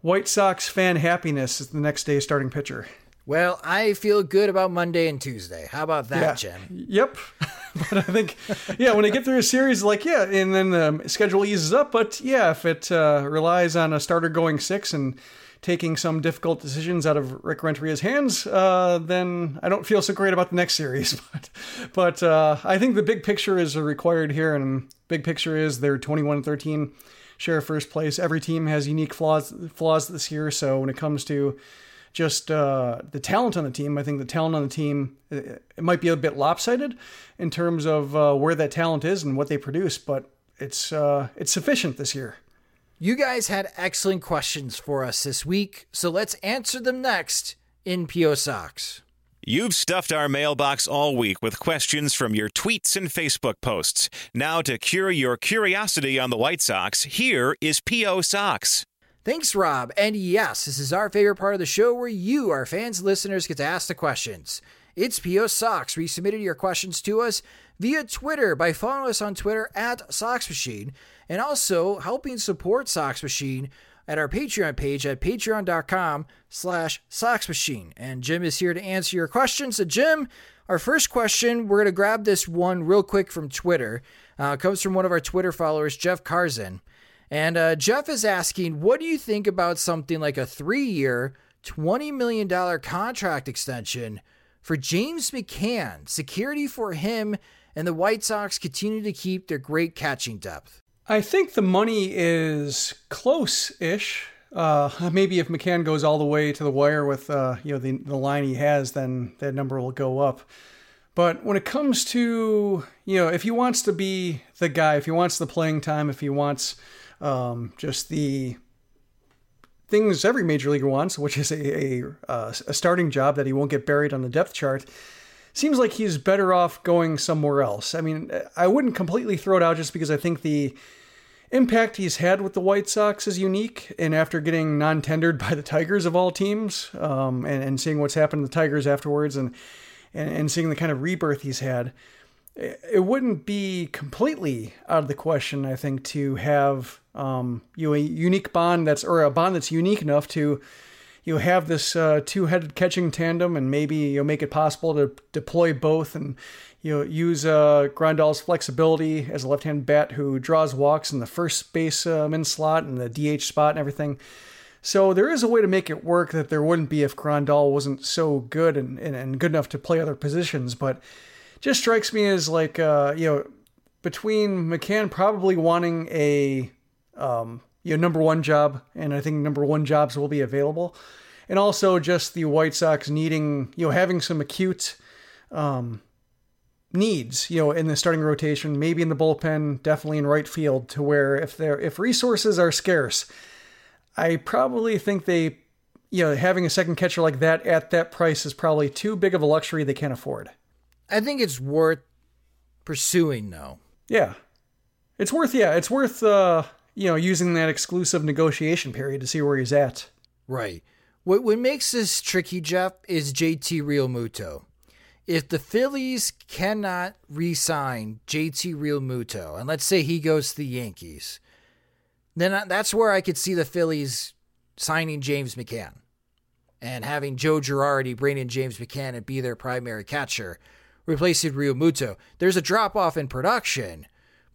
White Sox fan happiness is the next day's starting pitcher. Well, I feel good about Monday and Tuesday. How about that, yeah. Jim? Yep. but I think, yeah, when they get through a series, like, yeah, and then the schedule eases up. But yeah, if it uh, relies on a starter going six and taking some difficult decisions out of Rick Renteria's hands, uh, then I don't feel so great about the next series. But, but uh, I think the big picture is required here, and big picture is they're 21 13, share first place. Every team has unique flaws flaws this year, so when it comes to just uh, the talent on the team, I think the talent on the team it, it might be a bit lopsided in terms of uh, where that talent is and what they produce, but it's uh, it's sufficient this year. You guys had excellent questions for us this week, so let's answer them next in PO Sox. You've stuffed our mailbox all week with questions from your tweets and Facebook posts. Now, to cure your curiosity on the White Sox, here is PO Sox. Thanks, Rob. And yes, this is our favorite part of the show where you, our fans listeners, get to ask the questions. It's PO Sox. We submitted your questions to us via Twitter by following us on Twitter at Sox Machine and also helping support Sox Machine at our Patreon page at patreon.com slash Sox Machine. And Jim is here to answer your questions. So, Jim, our first question, we're going to grab this one real quick from Twitter. Uh, comes from one of our Twitter followers, Jeff Carzin. And uh, Jeff is asking, what do you think about something like a three year, $20 million contract extension for James McCann? Security for him and the White Sox continue to keep their great catching depth. I think the money is close-ish. Uh, maybe if McCann goes all the way to the wire with uh, you know the the line he has, then that number will go up. But when it comes to you know if he wants to be the guy, if he wants the playing time, if he wants um, just the things every major leaguer wants, which is a, a, uh, a starting job that he won't get buried on the depth chart, seems like he's better off going somewhere else. I mean, I wouldn't completely throw it out just because I think the impact he's had with the White Sox is unique. And after getting non tendered by the Tigers of all teams, um, and, and seeing what's happened to the Tigers afterwards and, and, and seeing the kind of rebirth he's had, it wouldn't be completely out of the question, I think, to have um, you know, a unique bond that's or a bond that's unique enough to you know, have this uh, two-headed catching tandem, and maybe you'll make it possible to deploy both and you know, use uh, Grandal's flexibility as a left-hand bat who draws walks in the first baseman um, slot and the DH spot and everything. So there is a way to make it work that there wouldn't be if Grandal wasn't so good and, and, and good enough to play other positions. But just strikes me as like uh, you know between McCann probably wanting a um, you know number one job, and I think number one jobs will be available, and also just the White Sox needing you know having some acute um, needs, you know, in the starting rotation, maybe in the bullpen, definitely in right field, to where if there if resources are scarce, I probably think they, you know, having a second catcher like that at that price is probably too big of a luxury they can't afford. I think it's worth pursuing, though. Yeah, it's worth. Yeah, it's worth. uh you know, using that exclusive negotiation period to see where he's at. Right. What what makes this tricky, Jeff, is JT Realmuto if the Phillies cannot re-sign JT Realmuto, and let's say he goes to the Yankees, then that's where I could see the Phillies signing James McCann and having Joe Girardi bring in James McCann and be their primary catcher, replacing Realmuto. There's a drop off in production,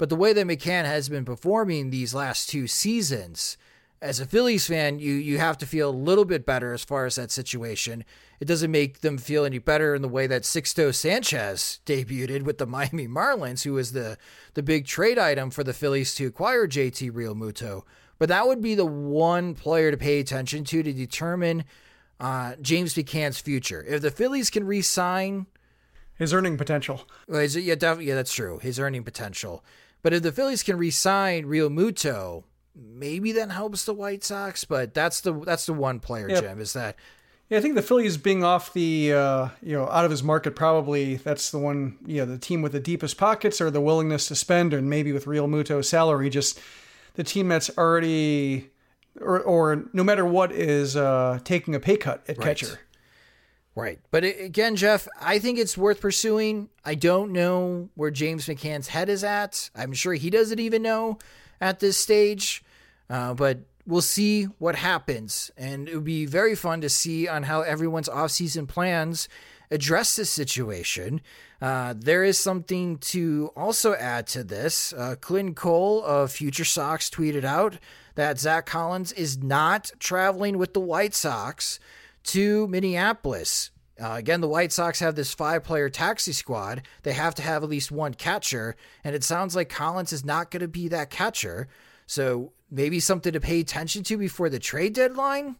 but the way that McCann has been performing these last two seasons, as a Phillies fan, you you have to feel a little bit better as far as that situation. It doesn't make them feel any better in the way that Sixto Sanchez debuted with the Miami Marlins, who was the the big trade item for the Phillies to acquire JT Realmuto. But that would be the one player to pay attention to to determine uh, James McCann's future. If the Phillies can re-sign his earning potential, well, yeah, definitely, yeah, that's true. His earning potential. But if the Phillies can re-sign Realmuto, maybe that helps the White Sox, but that's the that's the one player, yep. Jim, is that yeah, I think the Phillies being off the uh, you know out of his market probably that's the one you know the team with the deepest pockets or the willingness to spend and maybe with Realmuto's salary just the team that's already or or no matter what is uh, taking a pay cut at right. catcher. Right. But again, Jeff, I think it's worth pursuing. I don't know where James McCann's head is at. I'm sure he doesn't even know at this stage. Uh, but we'll see what happens. And it would be very fun to see on how everyone's offseason plans address this situation. Uh, there is something to also add to this. Uh, Clint Cole of Future Sox tweeted out that Zach Collins is not traveling with the White Sox to Minneapolis. Uh, again, the White Sox have this five player taxi squad. They have to have at least one catcher, and it sounds like Collins is not going to be that catcher. So maybe something to pay attention to before the trade deadline.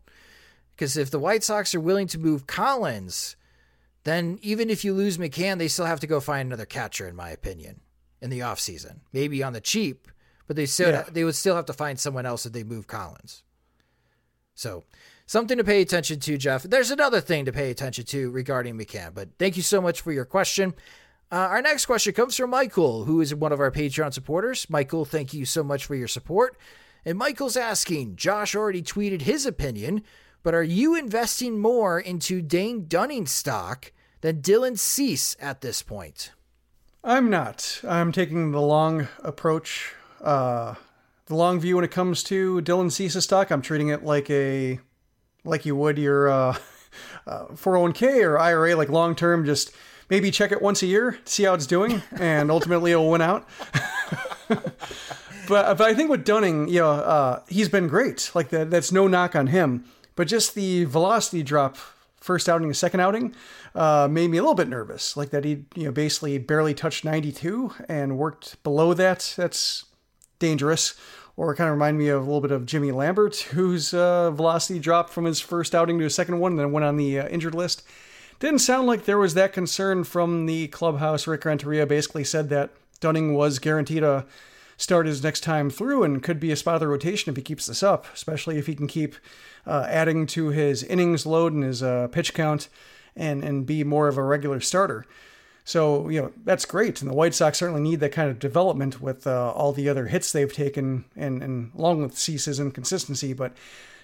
Because if the White Sox are willing to move Collins, then even if you lose McCann, they still have to go find another catcher, in my opinion, in the offseason. Maybe on the cheap, but they still yeah. they would still have to find someone else if they move Collins. So something to pay attention to, Jeff. There's another thing to pay attention to regarding McCann, but thank you so much for your question. Uh, our next question comes from Michael, who is one of our Patreon supporters. Michael, thank you so much for your support. And Michael's asking Josh already tweeted his opinion, but are you investing more into Dane Dunning stock than Dylan Cease at this point? I'm not. I'm taking the long approach, uh, the long view when it comes to Dylan Cease's stock. I'm treating it like a like you would your uh, uh, 401k or IRA, like long term, just maybe check it once a year, see how it's doing, and ultimately it'll win out. but but I think with Dunning, you know, uh, he's been great. Like that, that's no knock on him. But just the velocity drop, first outing, and second outing, uh, made me a little bit nervous. Like that he, you know, basically barely touched 92 and worked below that. That's dangerous or kind of remind me of a little bit of Jimmy Lambert, whose uh, velocity dropped from his first outing to his second one and then went on the uh, injured list. Didn't sound like there was that concern from the clubhouse. Rick Renteria basically said that Dunning was guaranteed a start his next time through and could be a spot of the rotation if he keeps this up, especially if he can keep uh, adding to his innings load and his uh, pitch count and, and be more of a regular starter. So, you know, that's great. And the White Sox certainly need that kind of development with uh, all the other hits they've taken and, and along with Cease's inconsistency. But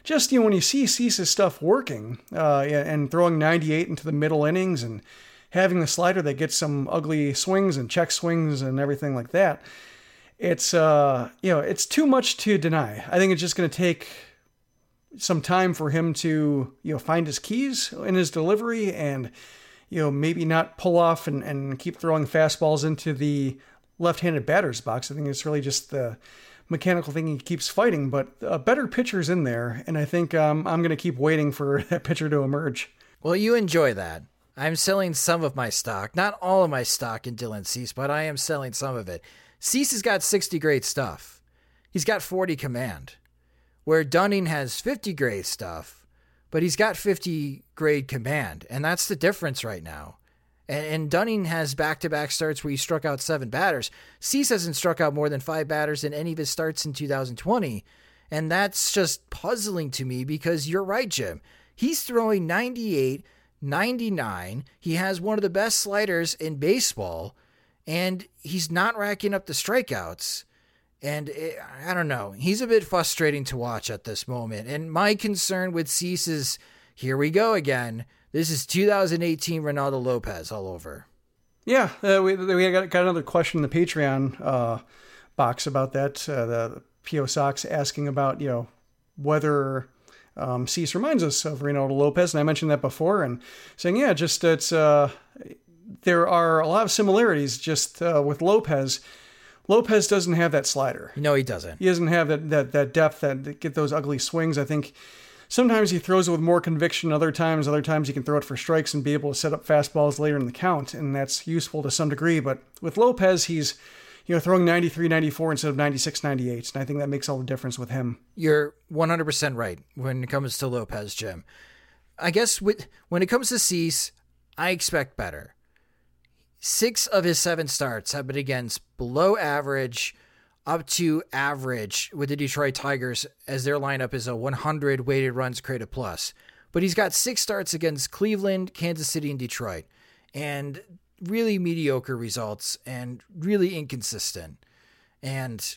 just, you know, when you see Cease's stuff working uh, and throwing 98 into the middle innings and having the slider that gets some ugly swings and check swings and everything like that, it's, uh, you know, it's too much to deny. I think it's just going to take some time for him to, you know, find his keys in his delivery and – you know, maybe not pull off and, and keep throwing fastballs into the left-handed batter's box. I think it's really just the mechanical thing he keeps fighting, but a better pitcher's in there, and I think um, I'm going to keep waiting for that pitcher to emerge. Well, you enjoy that. I'm selling some of my stock, not all of my stock in Dylan Cease, but I am selling some of it. Cease has got 60 grade stuff. He's got 40 command, where Dunning has 50 grade stuff but he's got 50 grade command, and that's the difference right now. And, and Dunning has back to back starts where he struck out seven batters. Cease hasn't struck out more than five batters in any of his starts in 2020. And that's just puzzling to me because you're right, Jim. He's throwing 98, 99. He has one of the best sliders in baseball, and he's not racking up the strikeouts. And it, I don't know. He's a bit frustrating to watch at this moment. And my concern with Cease is here we go again. This is 2018 Reynaldo Lopez all over. Yeah, uh, we, we got, got another question in the Patreon uh, box about that. Uh, the PO Sox asking about, you know, whether um, Cease reminds us of Reynaldo Lopez. And I mentioned that before and saying, yeah, just it's, uh, there are a lot of similarities just uh, with Lopez Lopez doesn't have that slider. No, he doesn't. He doesn't have that that, that depth that get those ugly swings. I think sometimes he throws it with more conviction. Other times, other times he can throw it for strikes and be able to set up fastballs later in the count, and that's useful to some degree. But with Lopez, he's you know throwing 93, 94 instead of 96, 98, and I think that makes all the difference with him. You're 100% right when it comes to Lopez, Jim. I guess with, when it comes to Cease, I expect better. Six of his seven starts have been against below average up to average with the Detroit Tigers as their lineup is a 100 weighted runs created plus. But he's got six starts against Cleveland, Kansas City, and Detroit. And really mediocre results and really inconsistent. And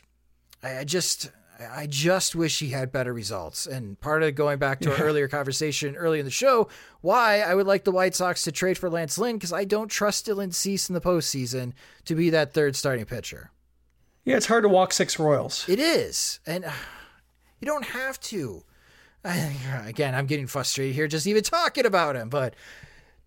I just I just wish he had better results. And part of going back to yeah. our earlier conversation early in the show, why I would like the White Sox to trade for Lance Lynn because I don't trust Dylan Cease in the postseason to be that third starting pitcher. Yeah, it's hard to walk six Royals. It is, and uh, you don't have to. I, again, I'm getting frustrated here just even talking about him, but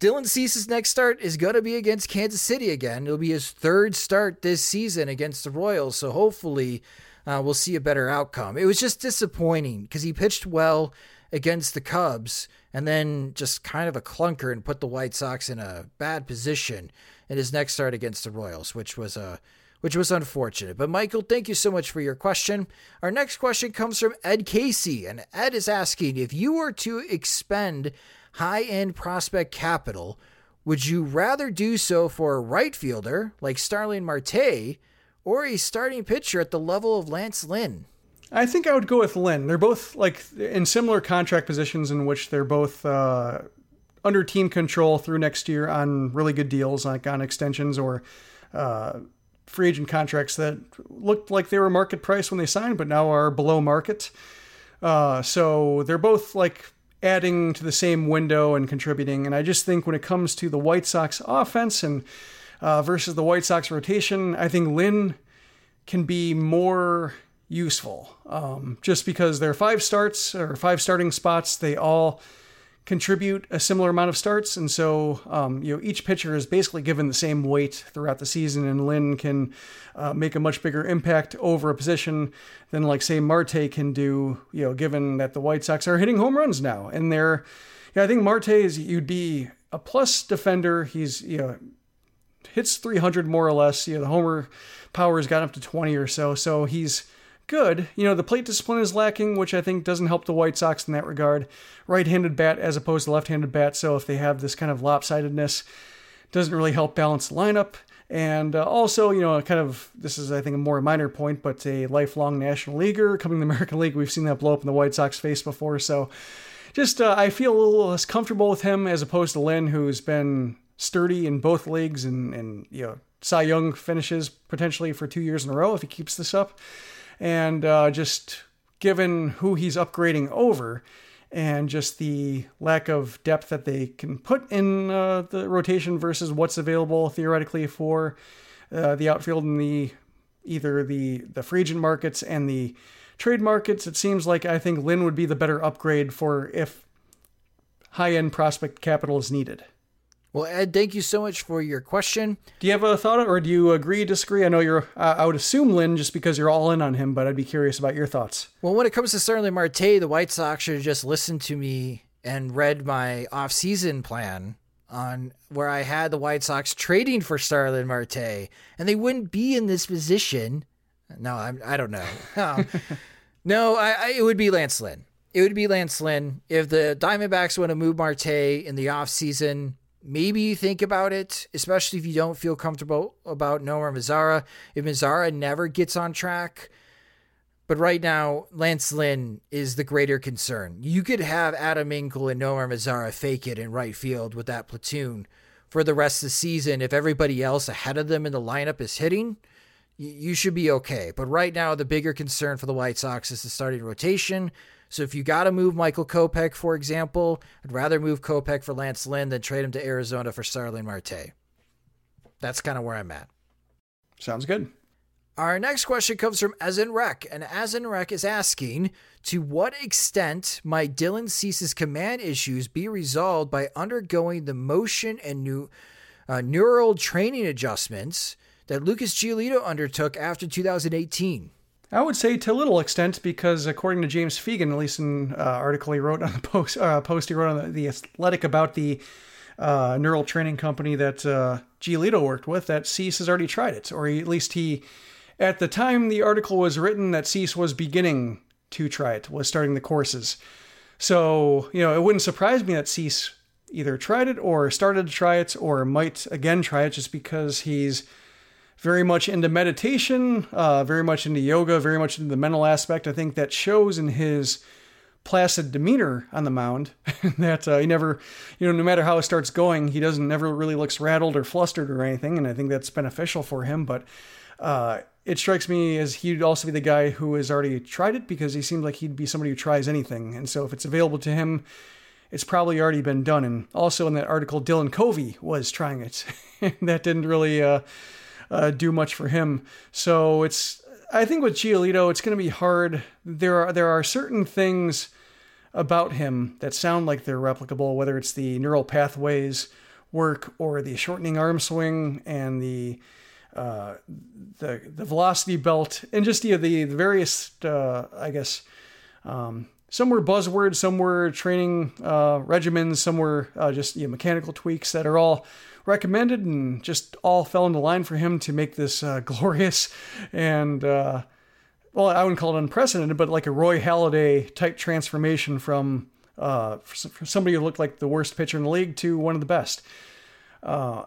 Dylan Cease's next start is going to be against Kansas City again. It'll be his third start this season against the Royals, so hopefully uh, we'll see a better outcome. It was just disappointing because he pitched well against the Cubs and then just kind of a clunker and put the White Sox in a bad position in his next start against the Royals, which was a which was unfortunate. But Michael, thank you so much for your question. Our next question comes from Ed Casey, and Ed is asking if you were to expend high end prospect capital, would you rather do so for a right fielder like Starling Marte or a starting pitcher at the level of Lance Lynn? I think I would go with Lynn. They're both like in similar contract positions in which they're both uh, under team control through next year on really good deals, like on extensions or uh, free agent contracts that looked like they were market price when they signed, but now are below market. Uh, so they're both like adding to the same window and contributing. And I just think when it comes to the White Sox offense and uh, versus the White Sox rotation, I think Lynn can be more useful. Um, just because there are five starts or five starting spots, they all contribute a similar amount of starts, and so um, you know each pitcher is basically given the same weight throughout the season, and Lynn can uh, make a much bigger impact over a position than like say Marte can do. You know, given that the White Sox are hitting home runs now, and they're yeah, I think Marte is you'd be a plus defender. He's you know hits 300 more or less. You know the homer power has gotten up to 20 or so, so he's good. You know, the plate discipline is lacking, which I think doesn't help the White Sox in that regard. Right handed bat as opposed to left handed bat, so if they have this kind of lopsidedness, doesn't really help balance the lineup. And uh, also, you know, kind of this is, I think, a more minor point, but a lifelong National Leaguer coming to the American League. We've seen that blow up in the White Sox face before. So just, uh, I feel a little less comfortable with him as opposed to Lynn, who's been sturdy in both leagues and, and you know, Cy Young finishes potentially for two years in a row if he keeps this up and uh, just given who he's upgrading over and just the lack of depth that they can put in uh, the rotation versus what's available theoretically for uh, the outfield in the either the the free agent markets and the trade markets. It seems like I think Lynn would be the better upgrade for if high end prospect capital is needed. Well, Ed, thank you so much for your question. Do you have a thought, or do you agree, disagree? I know you're. Uh, I would assume Lynn, just because you're all in on him, but I'd be curious about your thoughts. Well, when it comes to Starling Marte, the White Sox should have just listened to me and read my off-season plan on where I had the White Sox trading for Starling Marte, and they wouldn't be in this position. No, I'm, I don't know. Um, no, I, I, it would be Lance Lynn. It would be Lance Lynn if the Diamondbacks want to move Marte in the offseason maybe you think about it, especially if you don't feel comfortable about Nomar Mazara. If Mazara never gets on track, but right now, Lance Lynn is the greater concern. You could have Adam Engel and Nomar Mazara fake it in right field with that platoon for the rest of the season. If everybody else ahead of them in the lineup is hitting, you should be okay. But right now, the bigger concern for the White Sox is the starting rotation. So if you got to move Michael Kopech, for example, I'd rather move Kopech for Lance Lynn than trade him to Arizona for Starling Marte. That's kind of where I'm at. Sounds good. Our next question comes from Azenrek, and Azenrek is asking To what extent might Dylan Cease's command issues be resolved by undergoing the motion and new, uh, neural training adjustments that Lucas Giolito undertook after 2018? I would say to a little extent because according to James Fegan, at least in uh, article he wrote on the post, uh, post he wrote on the, the Athletic about the uh, neural training company that uh, worked with, that Cease has already tried it, or at least he, at the time the article was written, that Cease was beginning to try it, was starting the courses. So you know, it wouldn't surprise me that Cease either tried it or started to try it, or might again try it, just because he's very much into meditation, uh, very much into yoga, very much into the mental aspect. I think that shows in his placid demeanor on the mound that uh, he never, you know, no matter how it starts going, he doesn't never really looks rattled or flustered or anything. And I think that's beneficial for him. But uh, it strikes me as he'd also be the guy who has already tried it because he seems like he'd be somebody who tries anything. And so if it's available to him, it's probably already been done. And also in that article, Dylan Covey was trying it. that didn't really uh, uh, do much for him. So it's I think with Giolito, it's going to be hard. There are there are certain things about him that sound like they're replicable, whether it's the neural pathways work or the shortening arm swing and the uh, the the velocity belt and just you know, the the various uh, I guess um, some were buzzwords, some were training uh, regimens, some were uh, just you know, mechanical tweaks that are all recommended and just all fell into line for him to make this uh, glorious and uh, well, I wouldn't call it unprecedented, but like a Roy Halladay type transformation from uh, somebody who looked like the worst pitcher in the league to one of the best. Uh,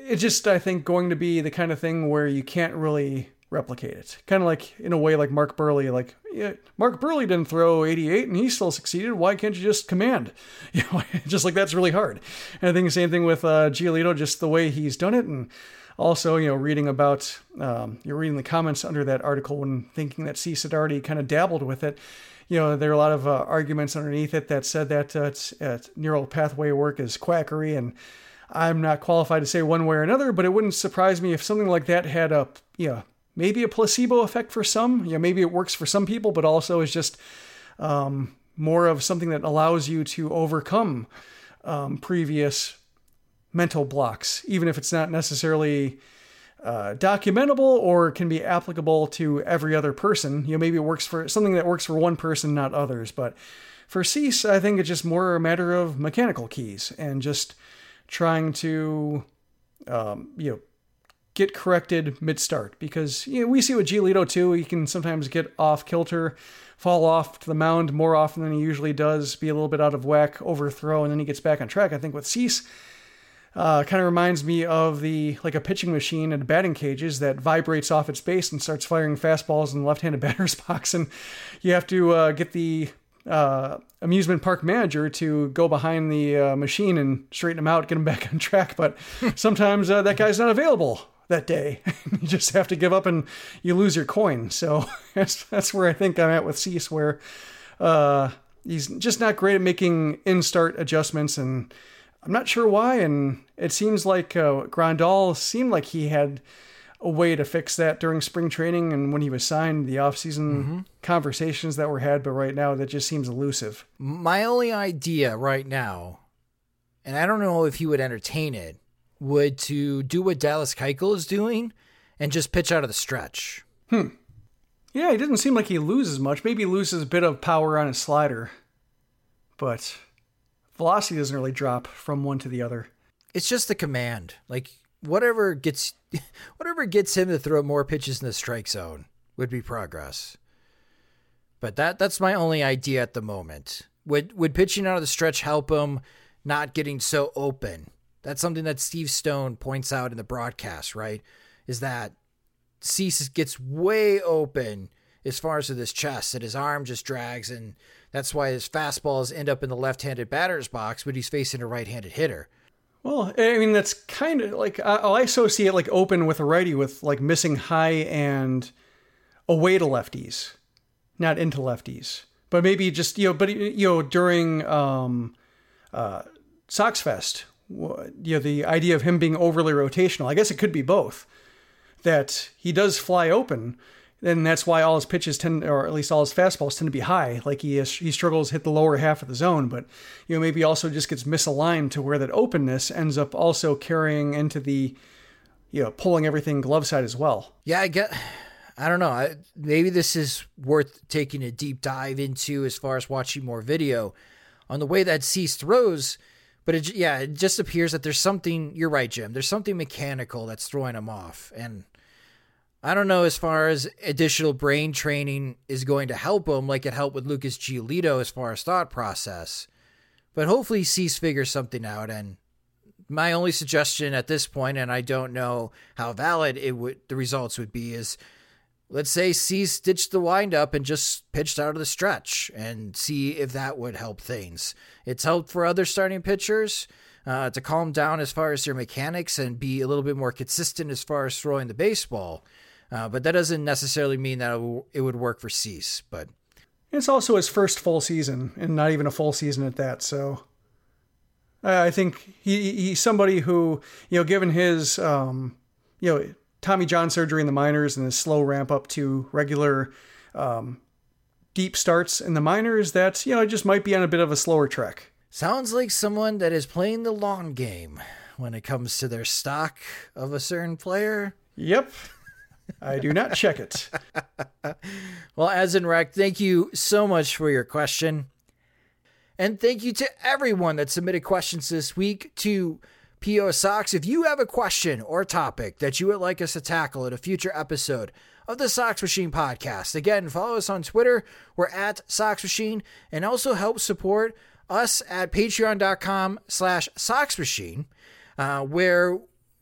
it's just, I think, going to be the kind of thing where you can't really replicate it. Kind of like, in a way, like Mark Buehrle, Like, yeah, Mark Buehrle didn't throw 88 and he still succeeded. Why can't you just command? You know, just like that's really hard. And I think the same thing with uh, Giolito, just the way he's done it. And also, you know, reading about, um, you're reading the comments under that article when thinking that C. already kind of dabbled with it. You know, there are a lot of uh, arguments underneath it that said that uh, uh, neural pathway work is quackery, and I'm not qualified to say one way or another, but it wouldn't surprise me if something like that had a, you know, maybe a placebo effect for some. Know, maybe it works for some people, but also is just um, more of something that allows you to overcome um, previous mental blocks, even if it's not necessarily uh, documentable or can be applicable to every other person. You know, maybe it works for something that works for one person, not others. But for Cease, I think it's just more a matter of mechanical keys and just trying to, um, you know, get corrected mid start because you know we see with Giolito too. He can sometimes get off kilter, fall off to the mound more often than he usually does, be a little bit out of whack, overthrow, and then he gets back on track. I think with Cease uh, kind of reminds me of the like a pitching machine in batting cages that vibrates off its base and starts firing fastballs in the left-handed batter's box, and you have to uh, get the uh, amusement park manager to go behind the uh, machine and straighten him out, get him back on track. But sometimes uh, that guy's not available that day. you just have to give up and you lose your coin. So that's that's where I think I'm at with Cease, where uh, he's just not great at making in-start adjustments and I'm not sure why, and it seems like uh, Grandal seemed like he had a way to fix that during spring training and when he was signed, the offseason mm-hmm. conversations that were had, but right now that just seems elusive. My only idea right now, and I don't know if he would entertain it, would to do what Dallas Keuchel is doing and just pitch out of the stretch. Hmm. Yeah, he doesn't seem like he loses much. Maybe he loses a bit of power on his slider, but velocity doesn't really drop from one to the other. It's just the command. Like whatever gets whatever gets him to throw more pitches in the strike zone would be progress. But that that's my only idea at the moment. Would would pitching out of the stretch help him not getting so open? That's something that Steve Stone points out in the broadcast, right? Is that Cease gets way open as far as to this chest that his arm just drags and that's why his fastballs end up in the left-handed batter's box when he's facing a right-handed hitter. Well, I mean that's kind of like I associate like open with a righty with like missing high and away to lefties, not into lefties. But maybe just you know, but you know during um, uh, Sox Fest, you know the idea of him being overly rotational. I guess it could be both. That he does fly open, and that's why all his pitches tend, or at least all his fastballs tend to be high. Like he he struggles hit the lower half of the zone, but you know maybe also just gets misaligned to where that openness ends up also carrying into the, you know, pulling everything glove side as well. Yeah, I get. I don't know. I, maybe this is worth taking a deep dive into as far as watching more video on the way that Cease throws. But it, yeah, it just appears that there's something. You're right, Jim. There's something mechanical that's throwing him off, and I don't know as far as additional brain training is going to help him, like it helped with Lucas Giolito as far as thought process. But hopefully, Cease figures something out. And my only suggestion at this point, and I don't know how valid it would the results would be, is let's say Cease ditched the windup and just pitched out of the stretch and see if that would help things. It's helped for other starting pitchers. Uh, to calm down as far as their mechanics and be a little bit more consistent as far as throwing the baseball. Uh, but that doesn't necessarily mean that it would work for Cease. But it's also his first full season, and not even a full season at that. So I think he he's somebody who you know, given his um, you know Tommy John surgery in the minors and his slow ramp up to regular um, deep starts in the minors, that you know it just might be on a bit of a slower trek. Sounds like someone that is playing the long game when it comes to their stock of a certain player. Yep. I do not check it. well, as in rec, thank you so much for your question. And thank you to everyone that submitted questions this week to PO Sox. If you have a question or topic that you would like us to tackle in a future episode of the Sox Machine podcast, again, follow us on Twitter. We're at Sox Machine and also help support us at patreon.com slash Sox Machine, uh, where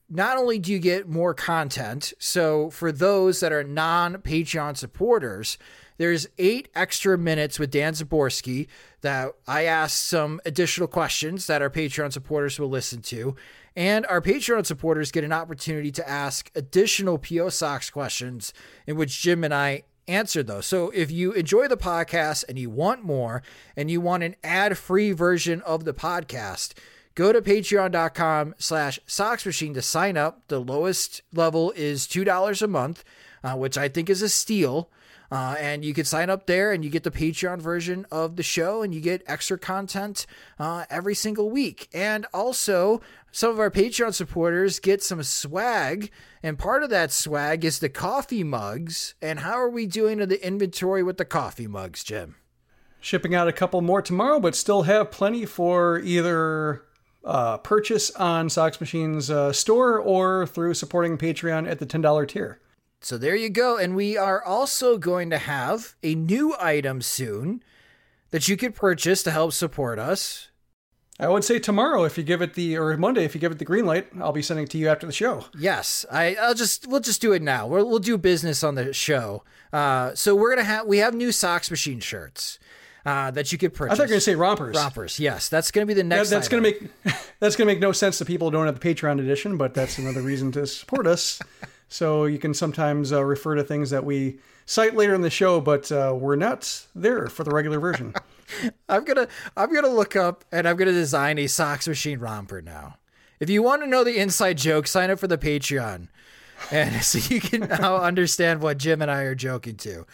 not only do you get more content, so for those that are non Patreon supporters, there's eight extra minutes with Dan Szymborski that I asked some additional questions that our Patreon supporters will listen to. And our Patreon supporters get an opportunity to ask additional PO Sox questions in which Jim and I answer those. So if you enjoy the podcast and you want more and you want an ad-free version of the podcast, go to patreon.com slash sox machine to sign up the lowest level is $2 a month uh, which i think is a steal uh, and you can sign up there and you get the Patreon version of the show and you get extra content uh, every single week. And also, some of our Patreon supporters get some swag. And part of that swag is the coffee mugs. And how are we doing in the inventory with the coffee mugs, Jim? Shipping out a couple more tomorrow, but still have plenty for either uh, purchase on Sox Machine's uh, store or through supporting Patreon at the $10 tier. So there you go. And we are also going to have a new item soon that you could purchase to help support us. I would say tomorrow if you give it the or Monday if you give it the green light, I'll be sending it to you after the show. Yes, I, I'll just we'll just do it now. we will we'll do business on the show. Uh, so we're gonna have we have new Sox Machine shirts uh, that you could purchase. I thought you were gonna say rompers. Rompers, yes, that's gonna be the next. That, that's item. gonna make that's gonna make no sense to people who don't have the Patreon edition, but that's another reason to support us. So you can sometimes uh, refer to things that we cite later in the show, but uh, we're not there for the regular version. I'm gonna I'm gonna look up and I'm gonna design a Sox Machine romper now. If you want to know the inside joke, sign up for the Patreon, and so you can now understand what Jim and I are joking to.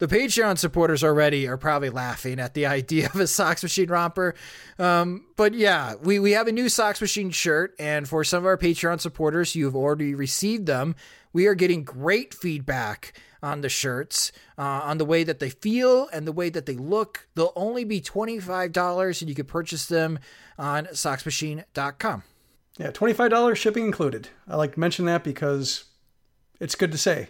The Patreon supporters already are probably laughing at the idea of a Sox Machine romper. Um, but yeah, we, we have a new Sox Machine shirt, and for some of our Patreon supporters, you've already received them. We are getting great feedback on the shirts, uh, on the way that they feel and the way that they look. They'll only be $25 and you can purchase them on soxmachine.com. Yeah, $25 shipping included. I like to mention that because it's good to say.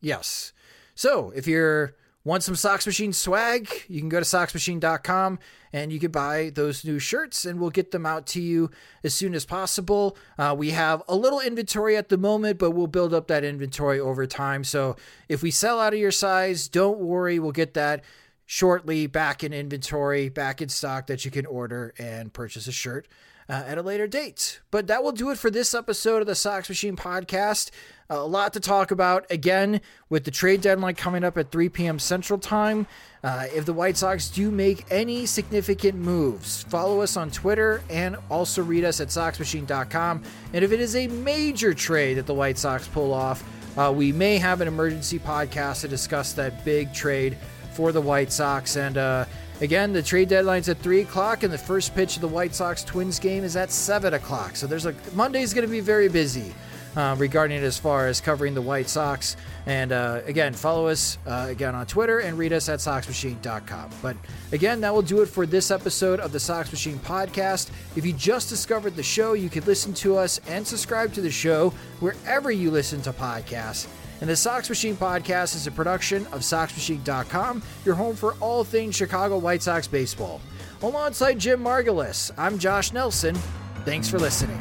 Yes. So if you're Want some Sox Machine swag? You can go to soxmachine.com and you can buy those new shirts, and we'll get them out to you as soon as possible. Uh, we have a little inventory at the moment, but we'll build up that inventory over time. So if we sell out of your size, don't worry, we'll get that shortly back in inventory, back in stock that you can order and purchase a shirt uh, at a later date. But that will do it for this episode of the Sox Machine podcast. A lot to talk about again with the trade deadline coming up at 3 p.m. Central Time. Uh, if the White Sox do make any significant moves, follow us on Twitter and also read us at SoxMachine.com. And if it is a major trade that the White Sox pull off, uh, we may have an emergency podcast to discuss that big trade for the White Sox. And uh, Again, the trade deadline's at three o'clock, and the first pitch of the White Sox Twins game is at seven o'clock. So there's a Monday's going to be very busy. Uh, regarding it as far as covering the White Sox. And uh, again, follow us uh, again on Twitter and read us at SoxMachine.com. But again, that will do it for this episode of the Sox Machine podcast. If you just discovered the show, you can listen to us and subscribe to the show wherever you listen to podcasts. And the Sox Machine podcast is a production of SoxMachine.com, your home for all things Chicago White Sox baseball. Alongside Jim Margalus, I'm Josh Nelson. Thanks for listening.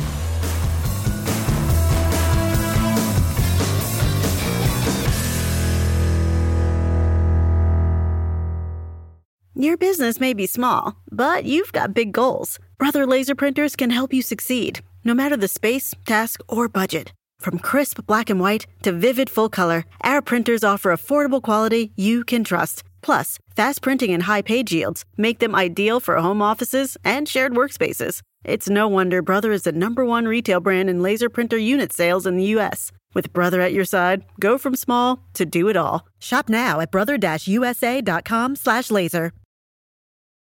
Your business may be small, but you've got big goals. Brother Laser Printers can help you succeed, no matter the space, task, or budget. From crisp black and white to vivid full color, our printers offer affordable quality you can trust. Plus, fast printing and high page yields make them ideal for home offices and shared workspaces. It's no wonder Brother is the number one retail brand in laser printer unit sales in the U.S. With Brother at your side, go from small to do it all. Shop now at brother-usa.com/laser.